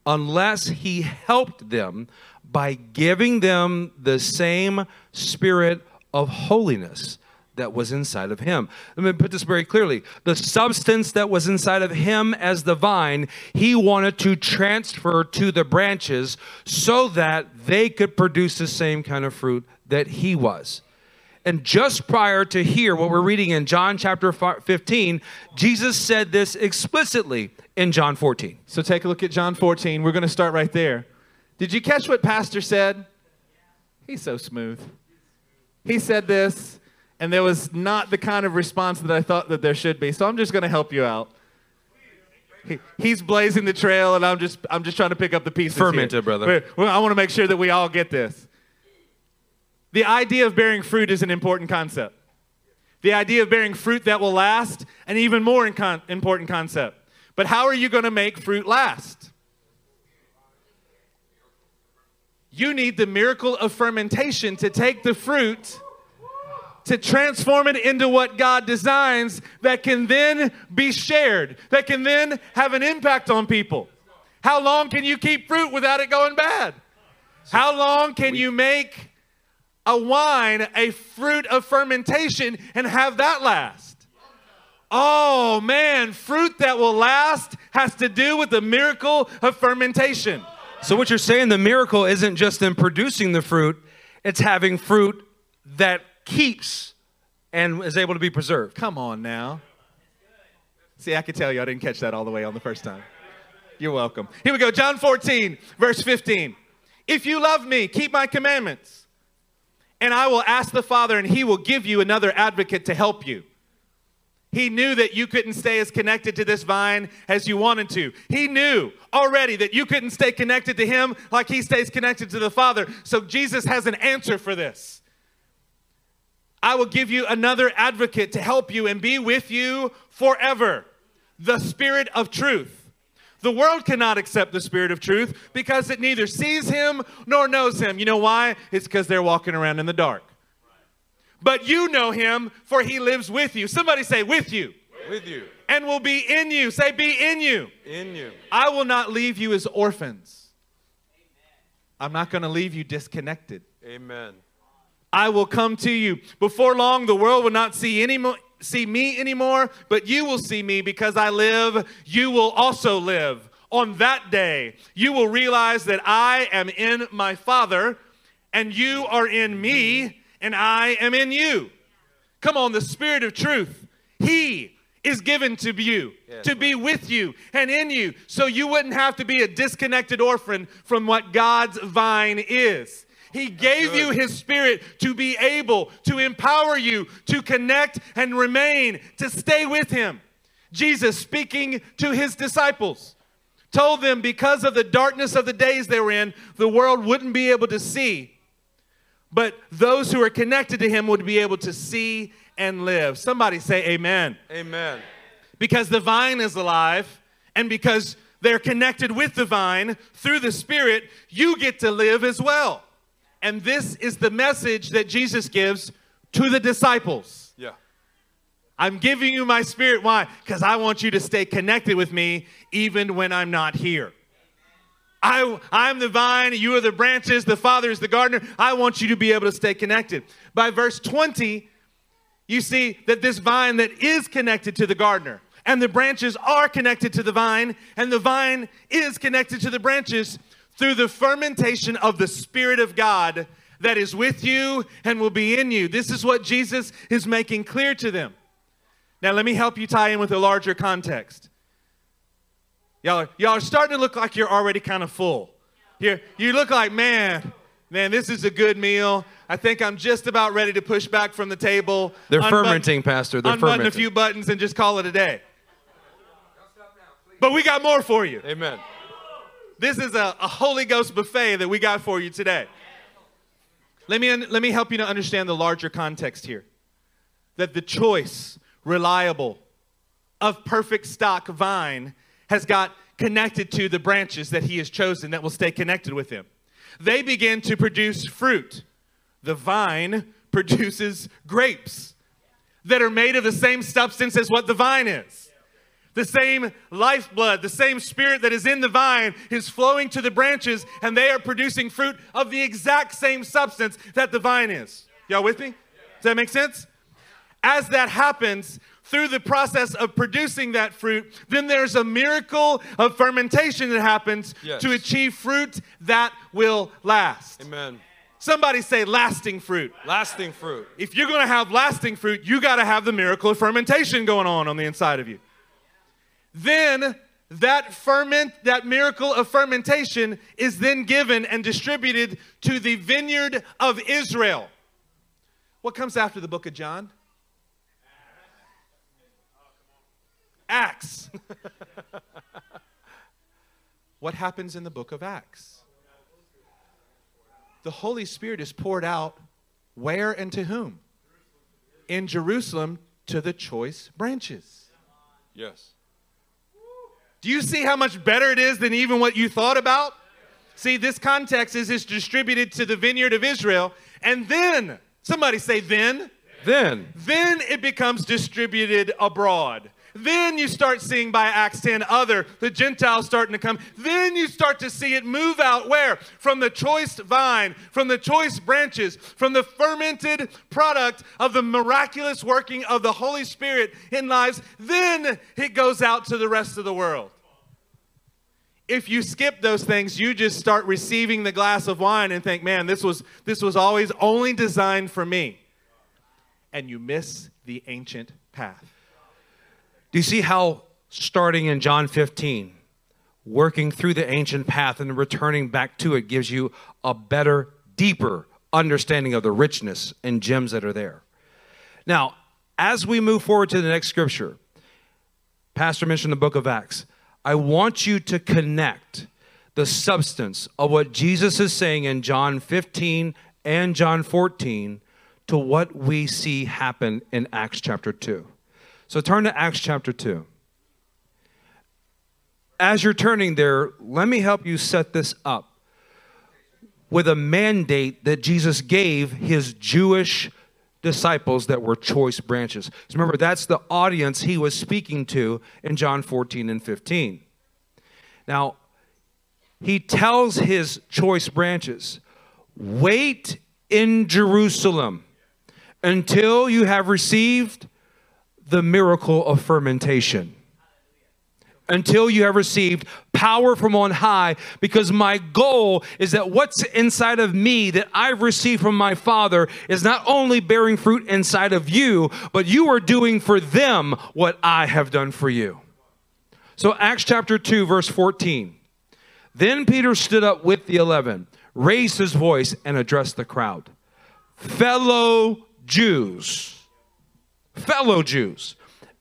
unless He helped them by giving them the same spirit of holiness that was inside of him. Let me put this very clearly. The substance that was inside of him as the vine, he wanted to transfer to the branches so that they could produce the same kind of fruit that he was. And just prior to here, what we're reading in John chapter 15, Jesus said this explicitly in John 14. So take a look at John 14. We're going to start right there. Did you catch what Pastor said? He's so smooth. He said this, and there was not the kind of response that I thought that there should be. So I'm just going to help you out. He, he's blazing the trail, and I'm just I'm just trying to pick up the pieces. Ferment here. brother. We're- well, I want to make sure that we all get this. The idea of bearing fruit is an important concept. The idea of bearing fruit that will last, an even more important concept. But how are you going to make fruit last? You need the miracle of fermentation to take the fruit, to transform it into what God designs that can then be shared, that can then have an impact on people. How long can you keep fruit without it going bad? How long can you make a wine a fruit of fermentation and have that last? Oh man, fruit that will last has to do with the miracle of fermentation. So, what you're saying, the miracle isn't just in producing the fruit, it's having fruit that keeps and is able to be preserved. Come on now. See, I could tell you I didn't catch that all the way on the first time. You're welcome. Here we go. John 14, verse 15. If you love me, keep my commandments. And I will ask the Father, and he will give you another advocate to help you. He knew that you couldn't stay as connected to this vine as you wanted to. He knew already that you couldn't stay connected to him like he stays connected to the Father. So Jesus has an answer for this. I will give you another advocate to help you and be with you forever the Spirit of truth. The world cannot accept the Spirit of truth because it neither sees him nor knows him. You know why? It's because they're walking around in the dark. but you know him, for he lives with you. Somebody say, with you. With you. And will be in you. Say, be in you. In you. I will not leave you as orphans. I'm not going to leave you disconnected. Amen. I will come to you. Before long, the world will not see any see me anymore, but you will see me because I live. You will also live. On that day, you will realize that I am in my Father, and you are in me, and I am in you. Come on, the Spirit of truth. He is given to you, Yes, to be with you and in you, so you wouldn't have to be a disconnected orphan from what God's vine is. He gave you His Spirit to be able to empower you to connect and remain, to stay with Him. Jesus, speaking to His disciples, told them because of the darkness of the days they were in, the world wouldn't be able to see. But those who are connected to Him would be able to see and live. Somebody say, Amen Amen. because the vine is alive and because they're connected with the vine through the Spirit, you get to live as well. And this is the message that Jesus gives to the disciples. Yeah. I'm giving you my spirit. Why? Because I want you to stay connected with me even when I'm not here. I, I'm the vine, you are the branches, the Father is the gardener. I want you to be able to stay connected. By verse 20, you see that this vine that is connected to the gardener, and the branches are connected to the vine, and the vine is connected to the branches through the fermentation of the Spirit of God that is with you and will be in you. This is what Jesus is making clear to them. Now, let me help you tie in with a larger context. Y'all are, y'all are starting to look like you're already kind of full. You're, you look like, man, man, this is a good meal. I think I'm just about ready to push back from the table. They're unbutton- fermenting, Pastor. They're unbutton a few buttons and just call it a day. But we got more for you. Amen. This is a, a Holy Ghost buffet that we got for you today. Let me, let me help you to understand the larger context here. That the choice, reliable, of perfect stock vine has got connected to the branches that he has chosen that will stay connected with him. They begin to produce fruit. The vine produces grapes that are made of the same substance as what the vine is. The same lifeblood, the same spirit that is in the vine is flowing to the branches, and they are producing fruit of the exact same substance that the vine is. Y'all with me? Does that make sense? As that happens, through the process of producing that fruit, then there's a miracle of fermentation that happens Yes. to achieve fruit that will last. Amen. Somebody say lasting fruit. Lasting fruit. If you're going to have lasting fruit, you got to have the miracle of fermentation going on on the inside of you. Then that ferment, that miracle of fermentation is then given and distributed to the vineyard of Israel. What comes after the book of John? Acts. <laughs> what happens in the book of Acts? The Holy Spirit is poured out where and to whom? In Jerusalem to the choice branches. Yes. Do you see how much better it is than even what you thought about? See, this context is it's distributed to the vineyard of Israel, and then, somebody say, then, Then. then it becomes distributed abroad. Then you start seeing by Acts 10 other, the Gentiles starting to come. Then you start to see it move out where? From the choice vine, from the choice branches, from the fermented product of the miraculous working of the Holy Spirit in lives. Then it goes out to the rest of the world. If you skip those things, you just start receiving the glass of wine and think, man, this was, this was always only designed for me. And you miss the ancient path. Do you see how starting in John 15, working through the ancient path and returning back to it gives you a better, deeper understanding of the richness and gems that are there? Now, as we move forward to the next scripture, Pastor mentioned the book of Acts. I want you to connect the substance of what Jesus is saying in John 15 and John 14 to what we see happen in Acts chapter 2. So turn to Acts chapter 2. As you're turning there, let me help you set this up with a mandate that Jesus gave his Jewish disciples that were choice branches. Remember, that's the audience he was speaking to in John 14 and 15. Now, he tells his choice branches, wait in Jerusalem until you have received the miracle of fermentation until you have received power from on high, because my goal is that what's inside of me that I've received from my Father is not only bearing fruit inside of you, but you are doing for them what I have done for you. So, Acts chapter 2, verse 14. Then Peter stood up with the eleven, raised his voice, and addressed the crowd. Fellow Jews, fellow Jews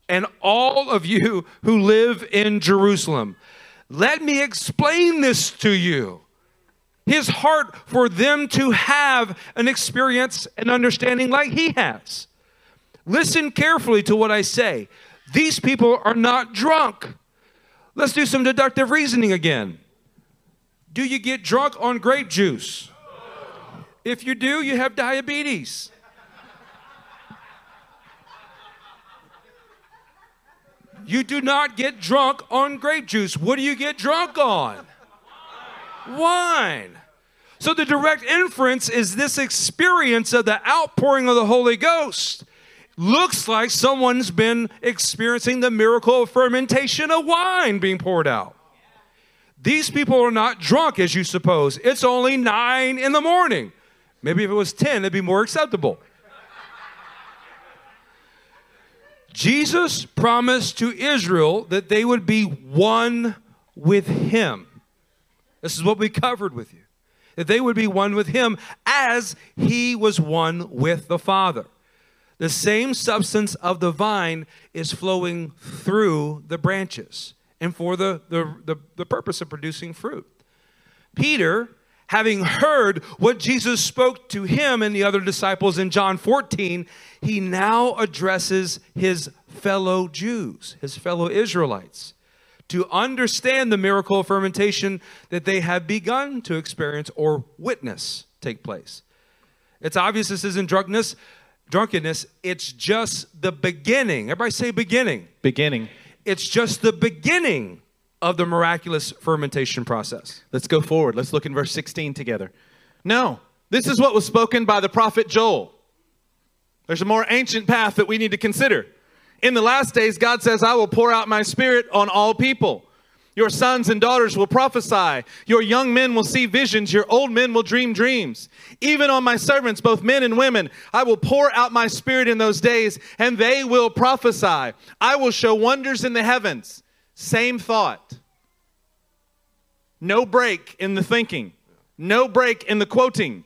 and all of you who live in Jerusalem. Let me explain this to you. His heart for them to have an experience and understanding like he has. Listen carefully to what I say. These people are not drunk. Let's do some deductive reasoning again. Do you get drunk on grape juice? If you do, you have diabetes. You do not get drunk on grape juice. What do you get drunk on? Wine. So the direct inference is this experience of the outpouring of the Holy Ghost looks like someone's been experiencing the miracle of fermentation of wine being poured out. These people are not drunk as you suppose. It's only nine in the morning. Maybe if it was 10, it'd be more acceptable. Jesus promised to Israel that they would be one with him. This is what we covered with you. That they would be one with him as he was one with the Father. The same substance of the vine is flowing through the branches and for the, the, the, the purpose of producing fruit. Peter having heard what Jesus spoke to him and the other disciples in John 14, he now addresses his fellow Jews, his fellow Israelites, to understand the miracle of fermentation that they have begun to experience or witness take place. It's obvious this isn't drunkenness, drunkenness, it's just the beginning. Everybody say beginning. Beginning. It's just the beginning of the miraculous fermentation process. Let's go forward. Let's look in verse 16 together. No, this is what was spoken by the prophet Joel. There's a more ancient path that we need to consider. In the last days, God says, I will pour out my spirit on all people. Your sons and daughters will prophesy. Your young men will see visions. Your old men will dream dreams. Even on my servants, both men and women, I will pour out my spirit in those days, and they will prophesy. I will show wonders in the heavens same thought. No break in the thinking, no break in the quoting.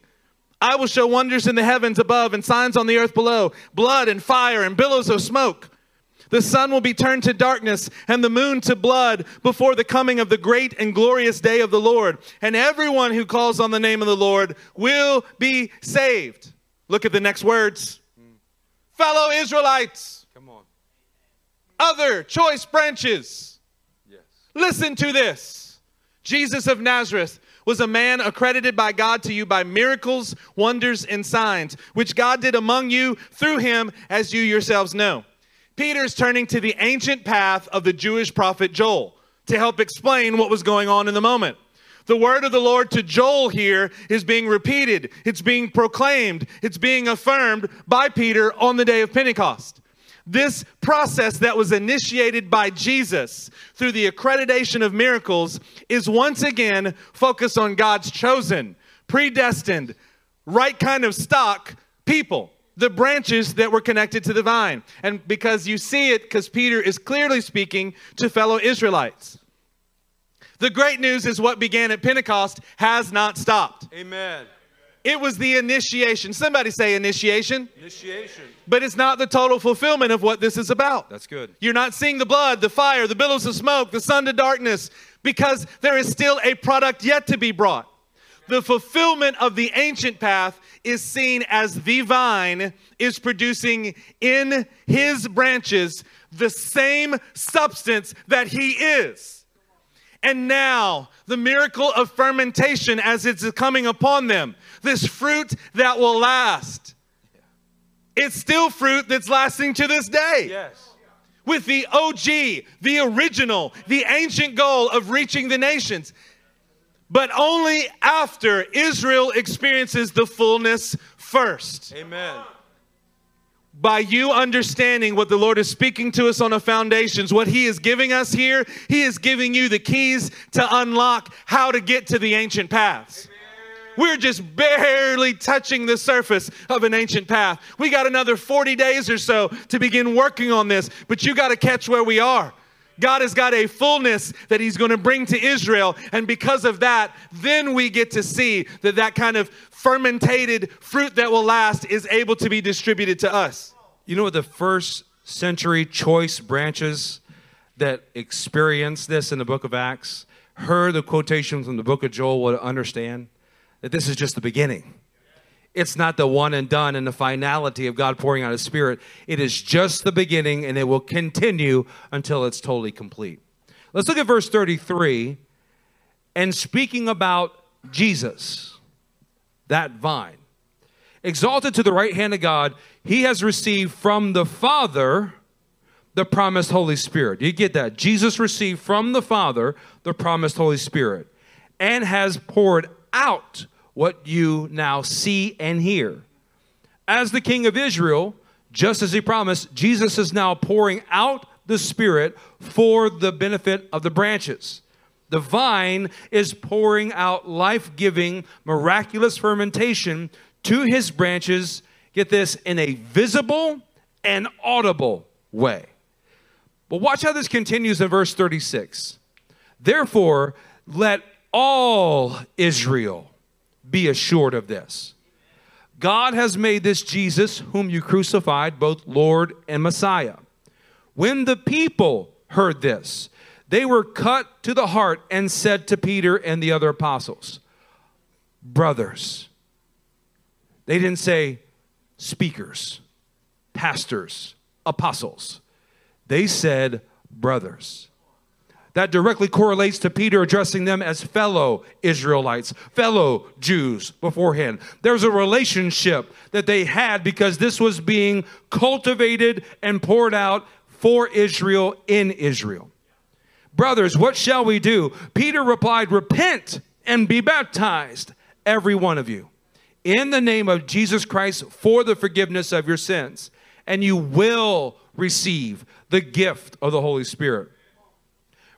I will show wonders in the heavens above and signs on the earth below blood and fire and billows of smoke. The sun will be turned to darkness and the moon to blood before the coming of the great and glorious day of the Lord. And everyone who calls on the name of the Lord will be saved. Look at the next words. Fellow Israelites. Come on. Other choice branches Listen to this Jesus of Nazareth was a man accredited by God to you by miracles, wonders, and signs, which God did among you through him, as you yourselves know. Peter's turning to the ancient path of the Jewish prophet Joel to help explain what was going on in the moment. The word of the Lord to Joel here is being repeated, it's being proclaimed, it's being affirmed by Peter on the day of Pentecost. This process that was initiated by Jesus through the accreditation of miracles is once again focused on God's chosen, predestined, right kind of stock people, the branches that were connected to the vine. And because you see it, because Peter is clearly speaking to fellow Israelites. The great news is what began at Pentecost has not stopped. Amen. It was the initiation. Somebody say initiation. Initiation. But it's not the total fulfillment of what this is about. That's good. You're not seeing the blood, the fire, the billows of smoke, the sun to darkness, because there is still a product yet to be brought. The fulfillment of the ancient path is seen as the vine is producing in his branches the same substance that he is. And now, the miracle of fermentation as it's coming upon them, this fruit that will last. It's still fruit that's lasting to this day. Yes. With the OG, the original, the ancient goal of reaching the nations. But only after Israel experiences the fullness first. Amen. By you understanding what the Lord is speaking to us on the foundations, what He is giving us here, He is giving you the keys to unlock how to get to the ancient paths. We're just barely touching the surface of an ancient path. We got another 40 days or so to begin working on this, but you got to catch where we are. God has got a fullness that He's going to bring to Israel, and because of that, then we get to see that that kind of fermented fruit that will last is able to be distributed to us. You know what the first century choice branches that experienced this in the book of Acts heard the quotation from the book of Joel would understand? that this is just the beginning. It's not the one and done and the finality of God pouring out His Spirit. It is just the beginning and it will continue until it's totally complete. Let's look at verse 33 and speaking about Jesus, that vine. Exalted to the right hand of God, He has received from the Father the promised Holy Spirit. You get that? Jesus received from the Father the promised Holy Spirit and has poured out what you now see and hear. As the King of Israel, just as he promised, Jesus is now pouring out the Spirit for the benefit of the branches. The vine is pouring out life giving, miraculous fermentation to his branches, get this, in a visible and audible way. But watch how this continues in verse 36. Therefore, let all Israel be assured of this. God has made this Jesus, whom you crucified, both Lord and Messiah. When the people heard this, they were cut to the heart and said to Peter and the other apostles, Brothers. They didn't say speakers, pastors, apostles. They said brothers that directly correlates to Peter addressing them as fellow Israelites, fellow Jews beforehand. There's a relationship that they had because this was being cultivated and poured out for Israel in Israel. Brothers, what shall we do? Peter replied, Repent and be baptized, every one of you, in the name of Jesus Christ for the forgiveness of your sins, and you will receive the gift of the Holy Spirit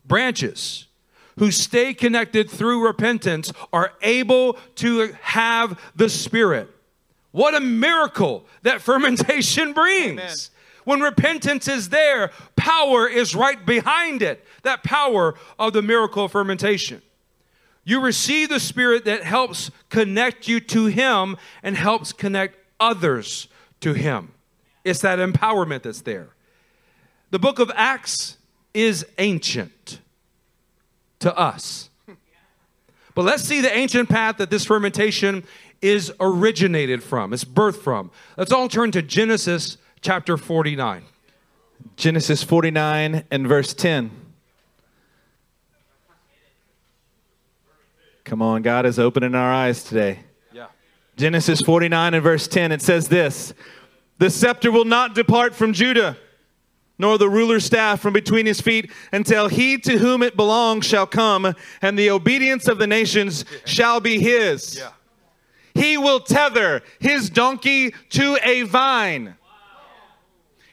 branches who stay connected through repentance are able to have the Spirit. What a miracle that <laughs> fermentation brings. Amen. When repentance is there, power is right behind it. That power of the miracle of fermentation. You receive the Spirit that helps connect you to Him and helps connect others to Him. It's that empowerment that's there. The book of Acts is ancient to us. But let's see the ancient path that this fermentation is originated from, it's birthed from. Let's all turn to Genesis chapter 49. Genesis 49 and verse 10. Come on, God is opening our eyes today. Yeah. Genesis 49 and verse 10, it says this The scepter will not depart from Judah nor the ruler's staff from between his feet until he to whom it belongs shall come, and the obedience of the nations shall be his. Yeah. He will tether his donkey to a vine,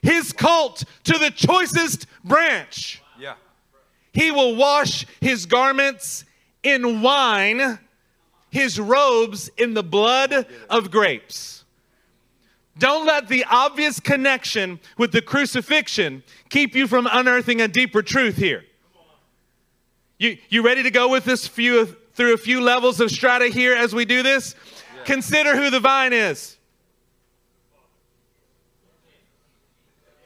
his colt to the choicest branch. Yeah. He will wash his garments in wine, his robes in the blood of grapes. Don't let the obvious connection with the crucifixion keep you from unearthing a deeper truth here. You, you ready to go with this few, through a few levels of strata here as we do this? Yeah. Consider who the vine is.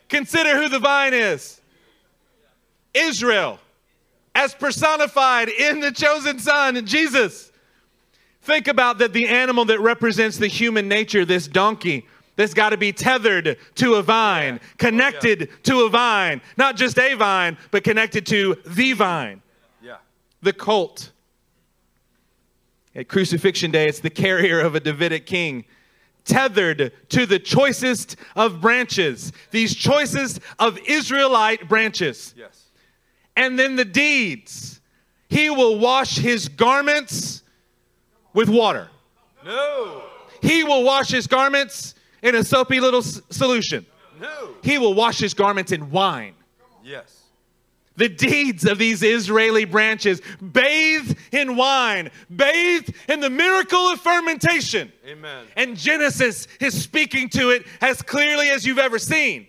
Consider who the vine is Israel, as personified in the chosen Son, Jesus. Think about that the animal that represents the human nature, this donkey, that's got to be tethered to a vine, connected oh, yeah. to a vine, not just a vine, but connected to the vine. Yeah. The colt. At crucifixion day, it's the carrier of a Davidic king, tethered to the choicest of branches, these choicest of Israelite branches. Yes. And then the deeds. He will wash his garments with water. No. He will wash his garments in a soapy little s- solution. No. He will wash his garments in wine. Yes. The deeds of these Israeli branches bathed in wine, bathed in the miracle of fermentation. Amen. And Genesis is speaking to it as clearly as you've ever seen.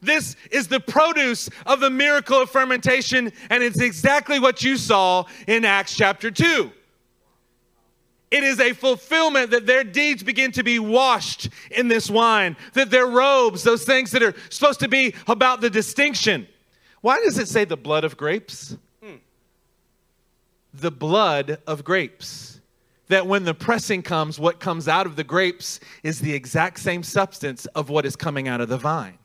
This is the produce of the miracle of fermentation, and it's exactly what you saw in Acts chapter 2. It is a fulfillment that their deeds begin to be washed in this wine, that their robes, those things that are supposed to be about the distinction. Why does it say the blood of grapes? Hmm. The blood of grapes. That when the pressing comes, what comes out of the grapes is the exact same substance of what is coming out of the vine.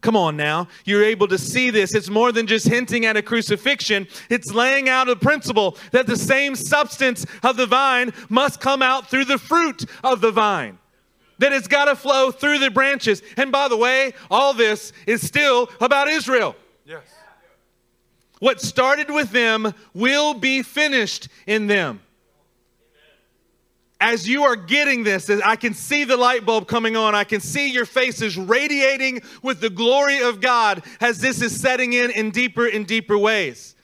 Come on now. You're able to see this. It's more than just hinting at a crucifixion, it's laying out a principle that the same substance of the vine must come out through the fruit of the vine. That it's got to flow through the branches. And by the way, all this is still about Israel. Yes. What started with them will be finished in them. As you are getting this, I can see the light bulb coming on. I can see your faces radiating with the glory of God as this is setting in in deeper and deeper ways.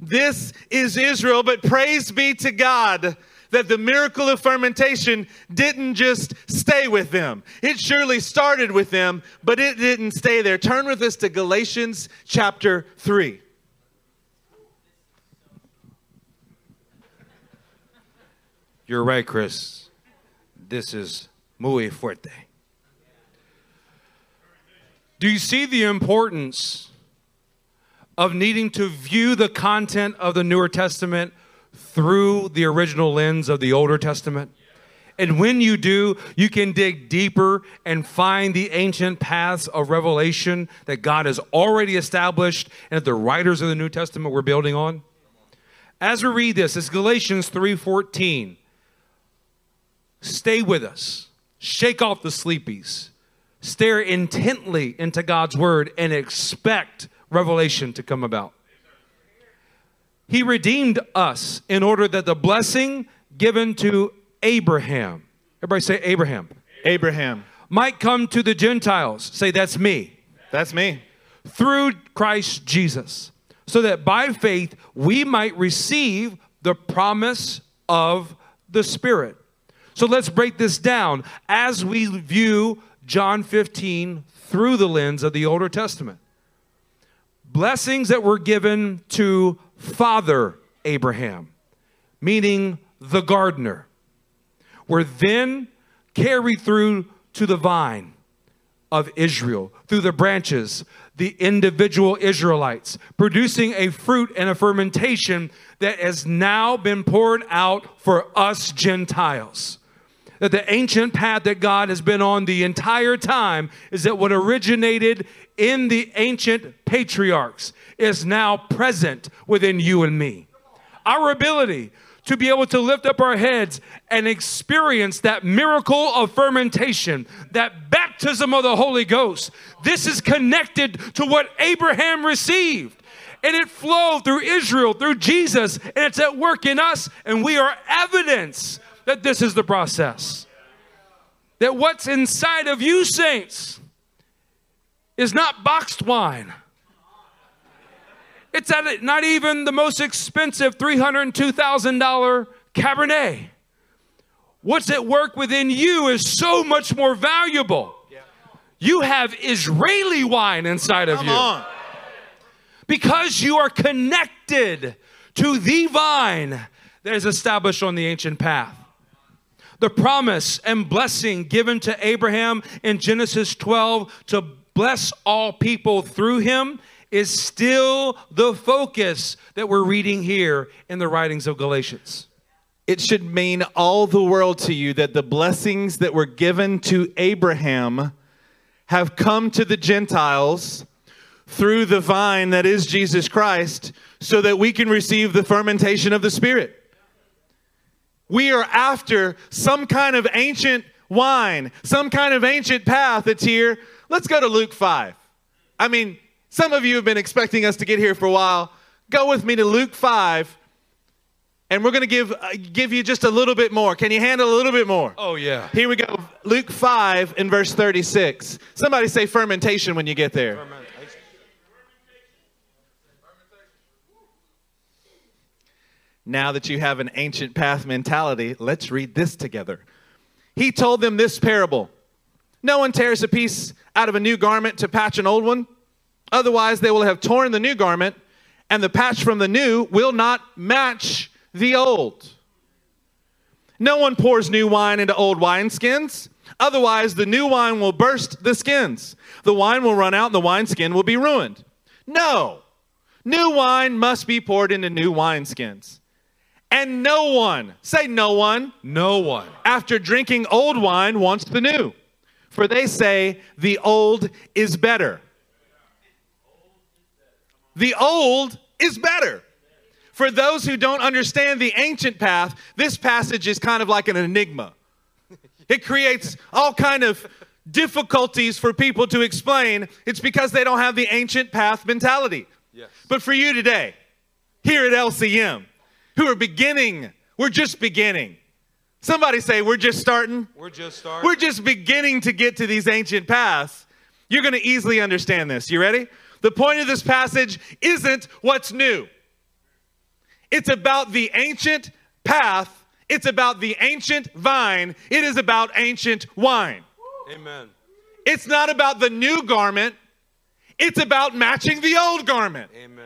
This is Israel, but praise be to God that the miracle of fermentation didn't just stay with them. It surely started with them, but it didn't stay there. Turn with us to Galatians chapter 3. You're right, Chris. This is muy fuerte. Do you see the importance of needing to view the content of the Newer Testament through the original lens of the Older Testament? And when you do, you can dig deeper and find the ancient paths of revelation that God has already established and that the writers of the New Testament were building on. As we read this, it's Galatians 3:14. Stay with us. Shake off the sleepies. Stare intently into God's word and expect revelation to come about. He redeemed us in order that the blessing given to Abraham, everybody say Abraham, Abraham. might come to the Gentiles. Say, that's me. That's me. Through Christ Jesus, so that by faith we might receive the promise of the Spirit. So let's break this down as we view John 15 through the lens of the Older Testament. Blessings that were given to Father Abraham, meaning the gardener, were then carried through to the vine of Israel, through the branches, the individual Israelites, producing a fruit and a fermentation that has now been poured out for us Gentiles that the ancient path that God has been on the entire time is that what originated in the ancient patriarchs is now present within you and me. Our ability to be able to lift up our heads and experience that miracle of fermentation, that baptism of the Holy Ghost. This is connected to what Abraham received. And it flowed through Israel, through Jesus, and it's at work in us, and we are evidence that this is the process. That what's inside of you, saints, is not boxed wine. It's at not even the most expensive $302,000 Cabernet. What's at work within you is so much more valuable. You have Israeli wine inside of Come you on. because you are connected to the vine that is established on the ancient path. The promise and blessing given to Abraham in Genesis 12 to bless all people through him is still the focus that we're reading here in the writings of Galatians. It should mean all the world to you that the blessings that were given to Abraham have come to the Gentiles through the vine that is Jesus Christ so that we can receive the fermentation of the Spirit. We are after some kind of ancient wine, some kind of ancient path that's here, let's go to Luke 5. I mean, some of you have been expecting us to get here for a while. Go with me to Luke 5, and we're going to give, uh, give you just a little bit more. Can you handle a little bit more? Oh, yeah. Here we go. Luke 5 in verse 36. Somebody say fermentation when you get there. Now that you have an ancient path mentality, let's read this together. He told them this parable No one tears a piece out of a new garment to patch an old one. Otherwise, they will have torn the new garment, and the patch from the new will not match the old. No one pours new wine into old wineskins. Otherwise, the new wine will burst the skins. The wine will run out, and the wineskin will be ruined. No, new wine must be poured into new wineskins. And no one, say no one, No one. after drinking old wine wants the new. For they say the old is better. The old is better. For those who don't understand the ancient path, this passage is kind of like an enigma. It creates all kind of difficulties for people to explain. It's because they don't have the ancient path mentality. Yes. But for you today, here at LCM, who are beginning, we're just beginning. Somebody say, we're just starting. We're just starting. We're just beginning to get to these ancient paths. You're going to easily understand this. You ready? The point of this passage isn't what's new. It's about the ancient path. It's about the ancient vine. It is about ancient wine. Amen. It's not about the new garment. It's about matching the old garment. Amen.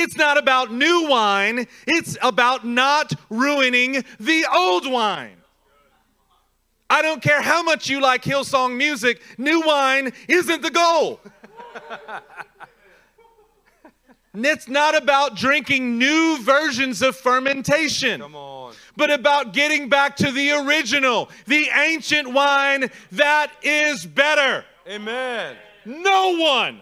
It's not about new wine. It's about not ruining the old wine. I don't care how much you like Hillsong music, new wine isn't the goal. It's not about drinking new versions of fermentation, Come on. but about getting back to the original, the ancient wine that is better. Amen. No one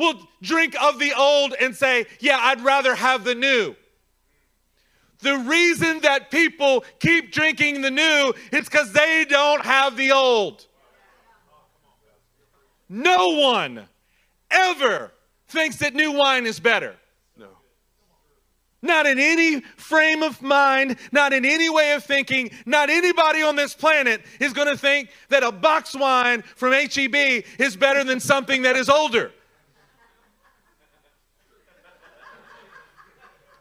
will drink of the old and say, Yeah, I'd rather have the new. The reason that people keep drinking the new is because they don't have the old. No one ever thinks that new wine is better. No. Not in any frame of mind, not in any way of thinking, not anybody on this planet is going to think that a box wine from HEB is better than something that is older.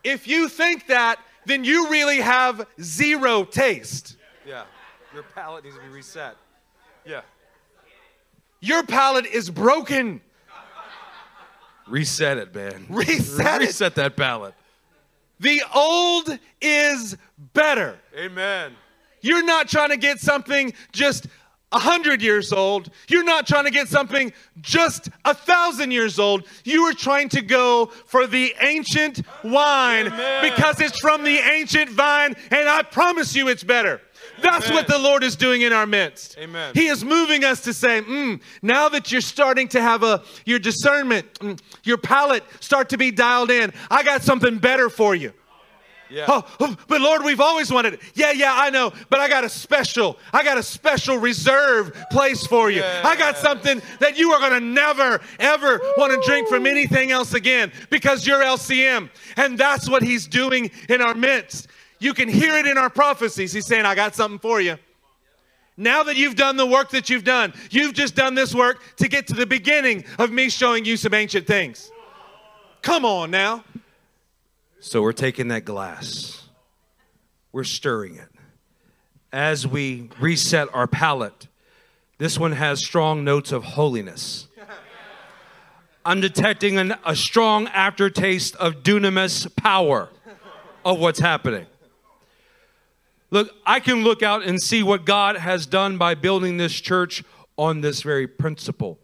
If you think that, then you really have zero taste. Yeah. Your palate needs to be reset. Yeah. Your palate is broken. Reset it, man. Reset it. Reset that palate. The old is better. Amen. You're not trying to get something just a hundred years old. You're not trying to get something just a thousand years old. You are trying to go for the ancient wine Amen. because it's from the ancient vine, and I promise you it's better. That's Amen. what the Lord is doing in our midst. Amen. He is moving us to say, mm, now that you're starting to have a your discernment, mm, your palate start to be dialed in, I got something better for you. Yeah. Oh, oh, but Lord, we've always wanted it. Yeah, yeah, I know. But I got a special, I got a special reserve place for you. I got something that you are going to never, ever want to drink from anything else again because you're LCM. And that's what He's doing in our midst. You can hear it in our prophecies. He's saying, I got something for you. Now that you've done the work that you've done, you've just done this work to get to the beginning of me showing you some ancient things. Come on now. So we're taking that glass, we're stirring it. As we reset our palate, this one has strong notes of holiness. I'm detecting an, a strong aftertaste of dunamis power of what's happening. Look, I can look out and see what God has done by building this church on this very principle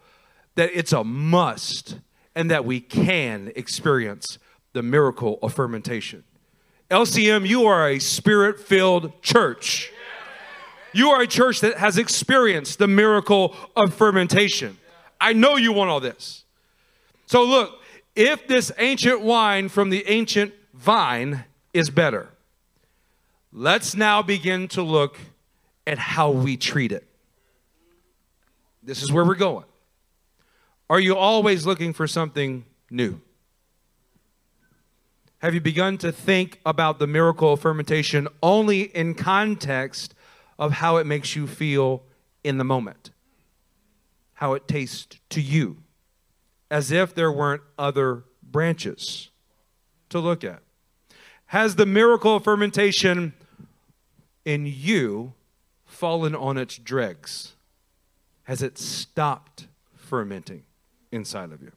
that it's a must and that we can experience the miracle of fermentation. LCM, you are a spirit filled church. You are a church that has experienced the miracle of fermentation. I know you want all this. So, look, if this ancient wine from the ancient vine is better, let's now begin to look at how we treat it. This is where we're going. Are you always looking for something new? Have you begun to think about the miracle of fermentation only in context of how it makes you feel in the moment? How it tastes to you, as if there weren't other branches to look at. Has the miracle of fermentation in you fallen on its dregs? Has it stopped fermenting inside of you?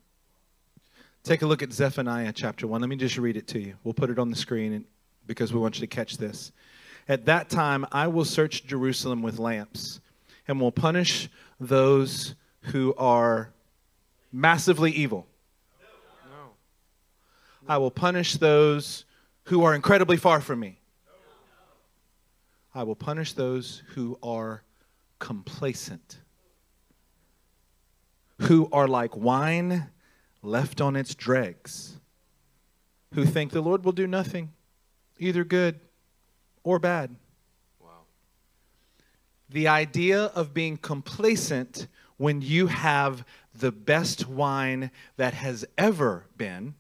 Take a look at Zephaniah chapter 1. Let me just read it to you. We'll put it on the screen because we want you to catch this. At that time, I will search Jerusalem with lamps and will punish those who are massively evil. No. I will punish those who are incredibly far from me. I will punish those who are complacent, who are like wine left on its dregs, who think the Lord will do nothing, either good or bad. Wow. The idea of being complacent when you have the best wine that has ever been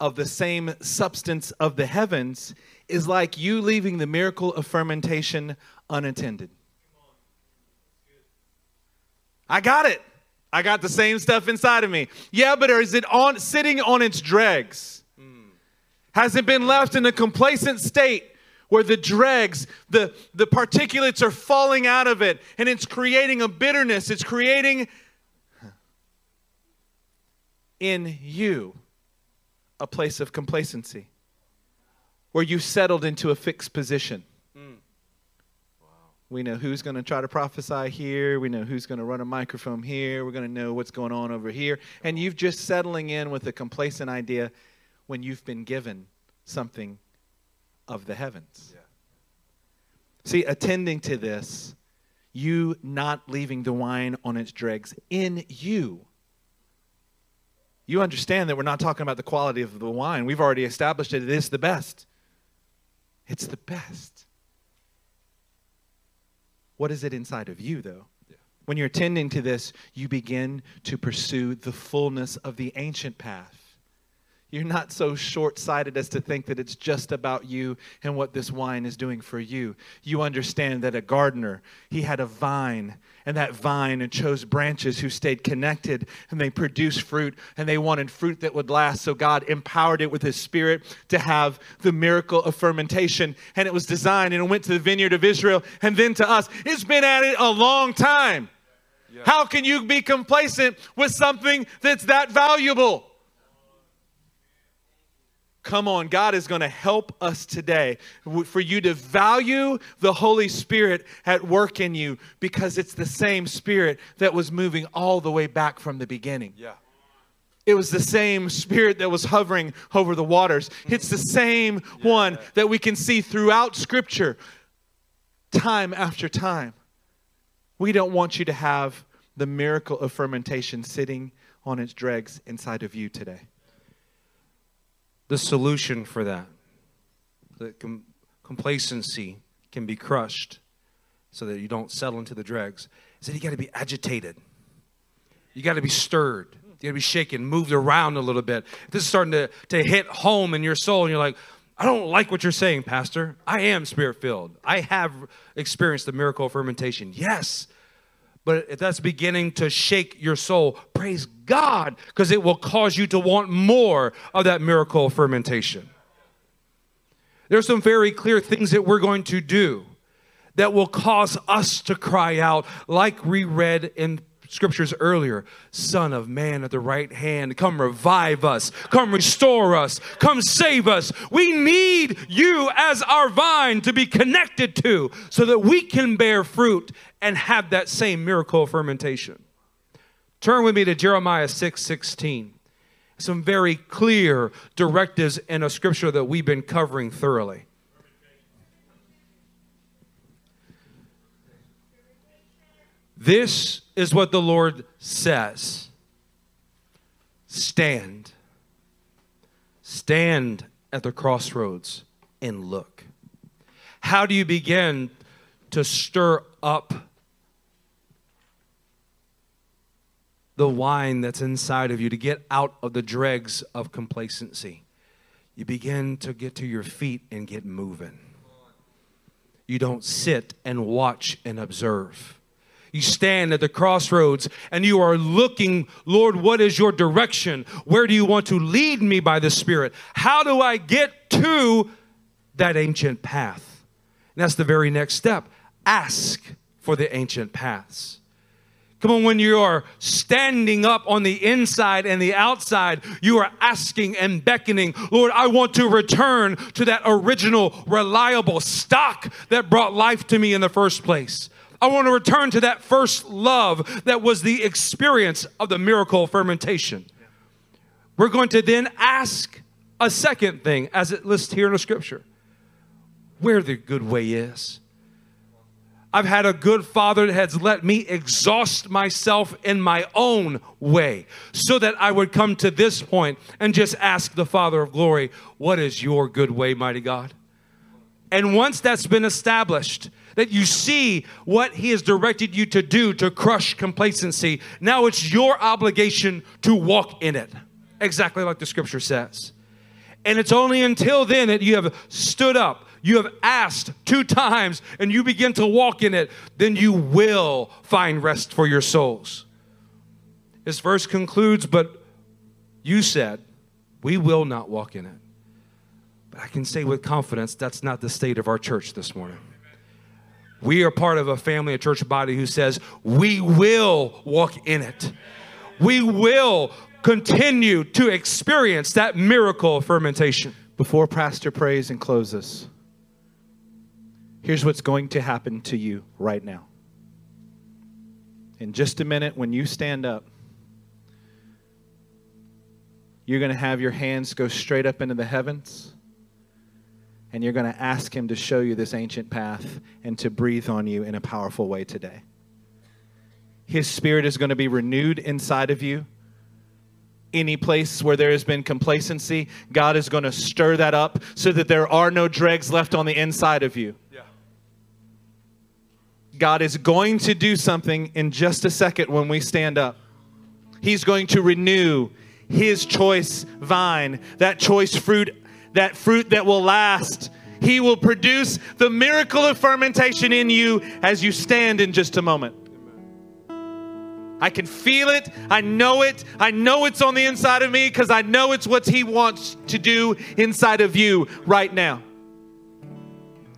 of the same substance of the heavens is like you leaving the miracle of fermentation unattended. I got it. I got the same stuff inside of me. Yeah, but is it on sitting on its dregs? Has it been left in a complacent state where the dregs, the, the particulates are falling out of it and it's creating a bitterness? It's creating in you a place of complacency where you've settled into a fixed position. We know who's going to try to prophesy here. We know who's going to run a microphone here. We're going to know what's going on over here. And you've just settling in with a complacent idea when you've been given something of the heavens. Yeah. See, attending to this, you not leaving the wine on its dregs in you. You understand that we're not talking about the quality of the wine. We've already established that it is the best. It's the best. What is it inside of you, though? Yeah. When you're attending to this, you begin to pursue the fullness of the ancient path. You're not so short sighted as to think that it's just about you and what this wine is doing for you. You understand that a gardener, he had a vine, and that vine and chose branches who stayed connected and they produced fruit, and they wanted fruit that would last. So God empowered it with His Spirit to have the miracle of fermentation. And it was designed and it went to the vineyard of Israel and then to us. It's been at it a long time. Yeah. How can you be complacent with something that's that valuable? Come on, God is going to help us today for you to value the Holy Spirit at work in you because it's the same Spirit that was moving all the way back from the beginning. Yeah. It was the same spirit that was hovering over the waters. Mm-hmm. It's the same one that we can see throughout Scripture, time after time. We don't want you to have the miracle of fermentation sitting on its dregs inside of you today. The solution for that, the com- complacency can be crushed so that you don't settle into the dregs, is that you got to be agitated. You got to be stirred. You got to be shaken, moved around a little bit. This is starting to, to hit home in your soul, and you're like, I don't like what you're saying, Pastor. I am spirit filled. I have experienced the miracle of fermentation. Yes. But if that's beginning to shake your soul, praise God, because it will cause you to want more of that miracle of fermentation. There's some very clear things that we're going to do that will cause us to cry out, like we read in scriptures earlier Son of Man at the right hand, come revive us, come restore us, come save us. We need you as our vine to be connected to so that we can bear fruit and have that same miracle of fermentation. Turn with me to Jeremiah 6 16. Some very clear directives in a scripture that we've been covering thoroughly. This is what the Lord says Stand. Stand at the crossroads and look. How do you begin to stir up the wine that's inside of you, to get out of the dregs of complacency. You begin to get to your feet and get moving. You don't sit and watch and observe. You stand at the crossroads and you are looking, Lord, what is your direction? Where do you want to lead me by the Spirit? How do I get to that ancient path? And that's the very next step. Ask for the ancient paths. Come on, when you are standing up on the inside and the outside, you are asking and beckoning, Lord, I want to return to that original, reliable stock that brought life to me in the first place. I want to return to that first love that was the experience of the miracle of fermentation. We're going to then ask a second thing, as it lists here in the scripture where the good way is. I've had a good father that has let me exhaust myself in my own way so that I would come to this point and just ask the Father of glory, What is your good way, mighty God? And once that's been established, that you see what He has directed you to do to crush complacency, now it's your obligation to walk in it, exactly like the scripture says. And it's only until then that you have stood up you have asked two times and you begin to walk in it, then you will find rest for your souls. This verse concludes, but you said, we will not walk in it. But I can say with confidence, that's not the state of our church this morning. We are part of a family, a church body who says, we will walk in it. We will continue to experience that miracle of fermentation. Before Pastor prays and closes, Here's what's going to happen to you right now. In just a minute, when you stand up, you're going to have your hands go straight up into the heavens, and you're going to ask Him to show you this ancient path and to breathe on you in a powerful way today. His Spirit is going to be renewed inside of you. Any place where there has been complacency, God is going to stir that up so that there are no dregs left on the inside of you. God is going to do something in just a second when we stand up. He's going to renew his choice vine, that choice fruit, that fruit that will last. He will produce the miracle of fermentation in you as you stand in just a moment. I can feel it. I know it. I know it's on the inside of me because I know it's what He wants to do inside of you right now.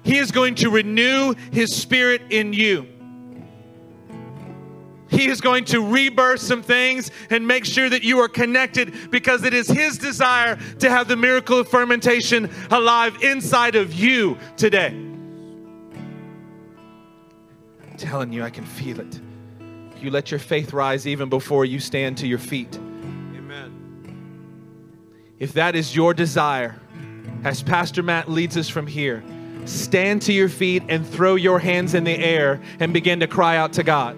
He is going to renew His Spirit in you. He is going to rebirth some things and make sure that you are connected because it is His desire to have the miracle of fermentation alive inside of you today. I'm telling you, I can feel it. You let your faith rise even before you stand to your feet. Amen. If that is your desire, as Pastor Matt leads us from here, stand to your feet and throw your hands in the air and begin to cry out to God.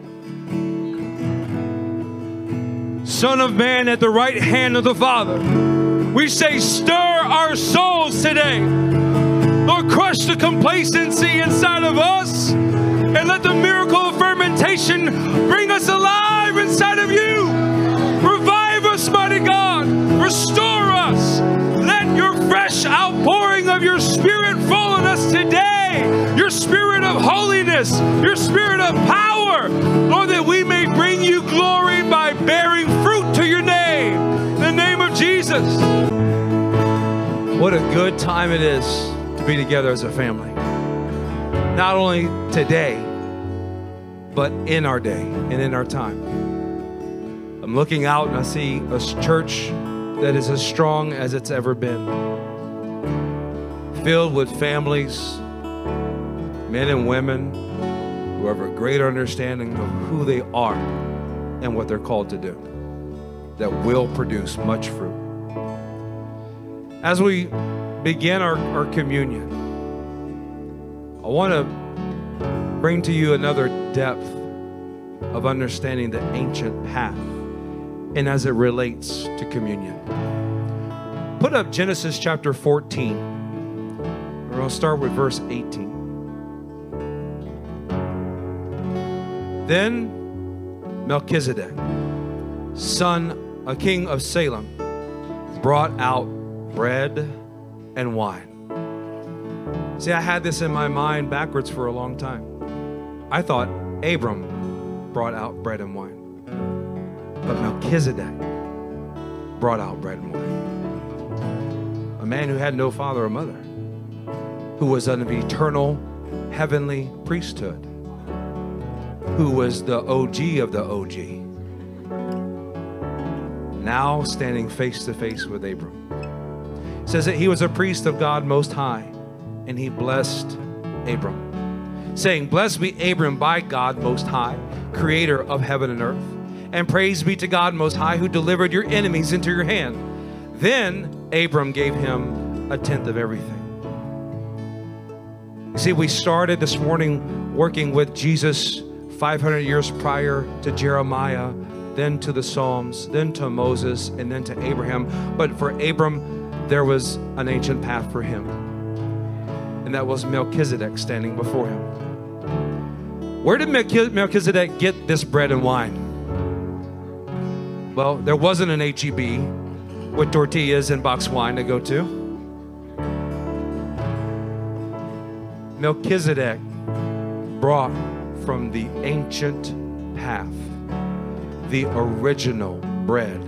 Son of Man at the right hand of the Father, we say, Stir our souls today. Lord, crush the complacency inside of us and let the miracle of fermentation bring us alive inside of you. Revive us, mighty God. Restore us. Let your fresh outpouring of your spirit fall on us today. Your spirit of holiness, your spirit of power. Lord, that we may bring you glory by bearing Jesus. What a good time it is to be together as a family. Not only today, but in our day and in our time. I'm looking out and I see a church that is as strong as it's ever been, filled with families, men and women who have a greater understanding of who they are and what they're called to do that will produce much fruit. As we begin our, our communion, I want to bring to you another depth of understanding the ancient path and as it relates to communion. Put up Genesis chapter 14. We're going to start with verse 18. Then Melchizedek, son, a king of Salem, brought out bread and wine. See, I had this in my mind backwards for a long time. I thought Abram brought out bread and wine, but Melchizedek brought out bread and wine. A man who had no father or mother, who was an eternal heavenly priesthood, who was the OG of the OG, now standing face to face with Abram. Says that he was a priest of God Most High, and he blessed Abram, saying, Blessed be Abram by God Most High, creator of heaven and earth, and praise be to God Most High, who delivered your enemies into your hand. Then Abram gave him a tenth of everything. You see, we started this morning working with Jesus 500 years prior to Jeremiah, then to the Psalms, then to Moses, and then to Abraham. But for Abram, there was an ancient path for him, and that was Melchizedek standing before him. Where did Melchizedek get this bread and wine? Well, there wasn't an HEB with tortillas and box wine to go to. Melchizedek brought from the ancient path the original bread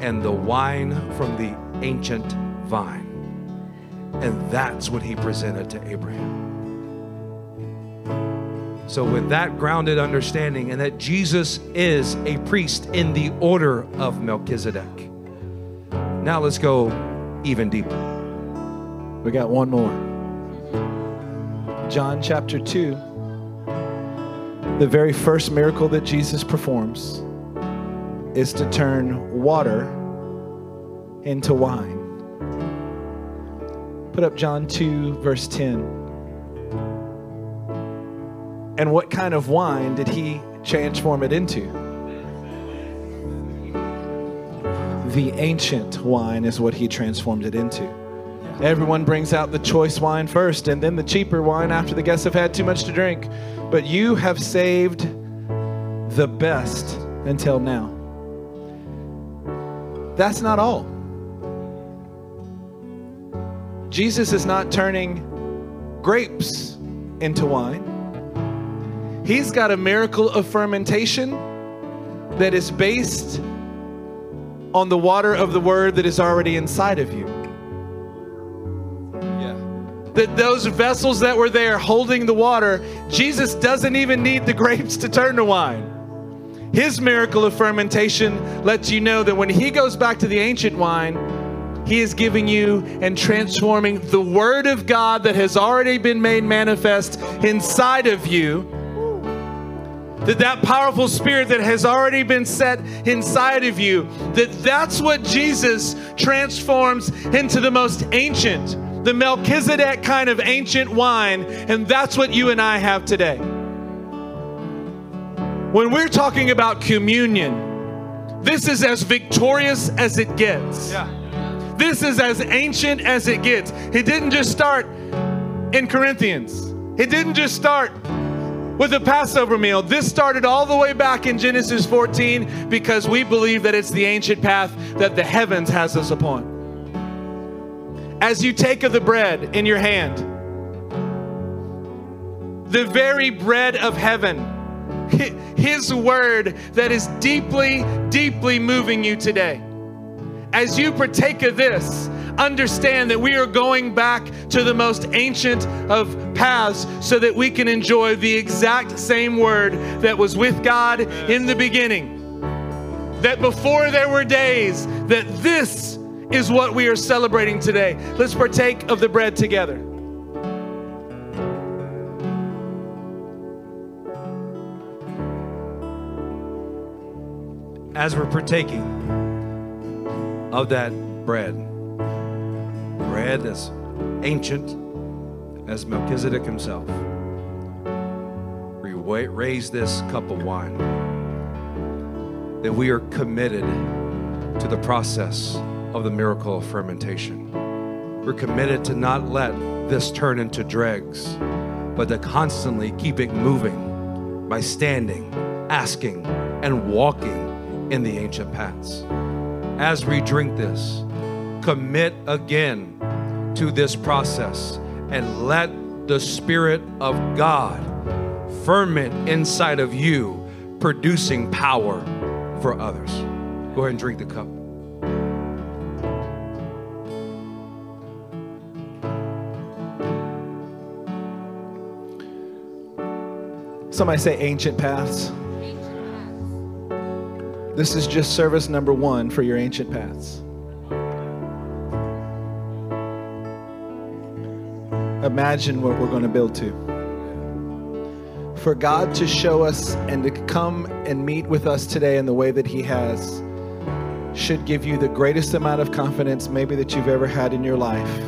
and the wine from the ancient vine. And that's what he presented to Abraham. So, with that grounded understanding, and that Jesus is a priest in the order of Melchizedek, now let's go even deeper. We got one more. John chapter 2, the very first miracle that Jesus performs is to turn water into wine. Put up John 2, verse 10. And what kind of wine did he transform it into? The ancient wine is what he transformed it into. Everyone brings out the choice wine first and then the cheaper wine after the guests have had too much to drink. But you have saved the best until now. That's not all. Jesus is not turning grapes into wine. He's got a miracle of fermentation that is based on the water of the word that is already inside of you Yeah. that those vessels that were there holding the water, Jesus doesn't even need the <laughs> grapes to turn to wine. His miracle of fermentation lets you know that when he goes back to the ancient wine, he is giving you and transforming the Word of God that has already been made manifest inside of you. That that powerful spirit that has already been set inside of you, that that's what Jesus transforms into the most ancient, the Melchizedek kind of ancient wine, and that's what you and I have today. When we're talking about communion, this is as victorious as it gets. Yeah. This is as ancient as it gets. It didn't just start in Corinthians, it didn't just start with the Passover meal. This started all the way back in Genesis 14 because we believe that it's the ancient path that the heavens has us upon as you take of the bread in your hand, the very bread of heaven, His word that is deeply, deeply moving you today. As you partake of this, understand that we are going back to the most ancient of paths so that we can enjoy the exact same word that was with God in the beginning. That before there were days, that this is what we are celebrating today. Let's partake of the bread together. As we're partaking of that bread, bread as ancient as Melchizedek himself, raise this cup of wine that we are committed to the process of the miracle of fermentation. We're committed to not let this turn into dregs, but to constantly keep it moving by standing, asking, and walking in the ancient paths. As we drink this, commit again to this process and let the Spirit of God ferment inside of you, producing power for others. Go ahead and drink the cup. Somebody say ancient paths. This is just service number one for your ancient paths. Imagine what we're going to build to. For God to show us and to come and meet with us today in the way that He has should give you the greatest amount of confidence, maybe that you've ever had in your life,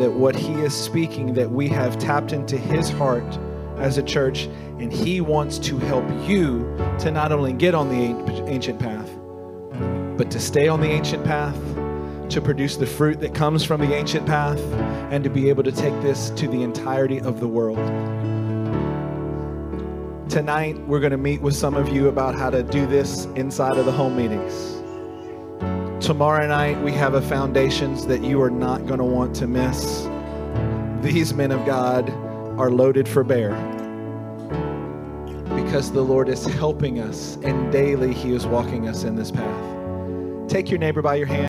that what He is speaking, that we have tapped into His heart as a church, and He wants to help you to not only get on the ancient path, but to stay on the ancient path, to produce the fruit that comes from the ancient path, and to be able to take this to the entirety of the world. Tonight, we're going to meet with some of you about how to do this inside of the home meetings. Tomorrow night, we have a foundations that you are not going to want to miss. These men of God are loaded for bear because the Lord is helping us and daily He is walking us in this path. Take your neighbor by your hand.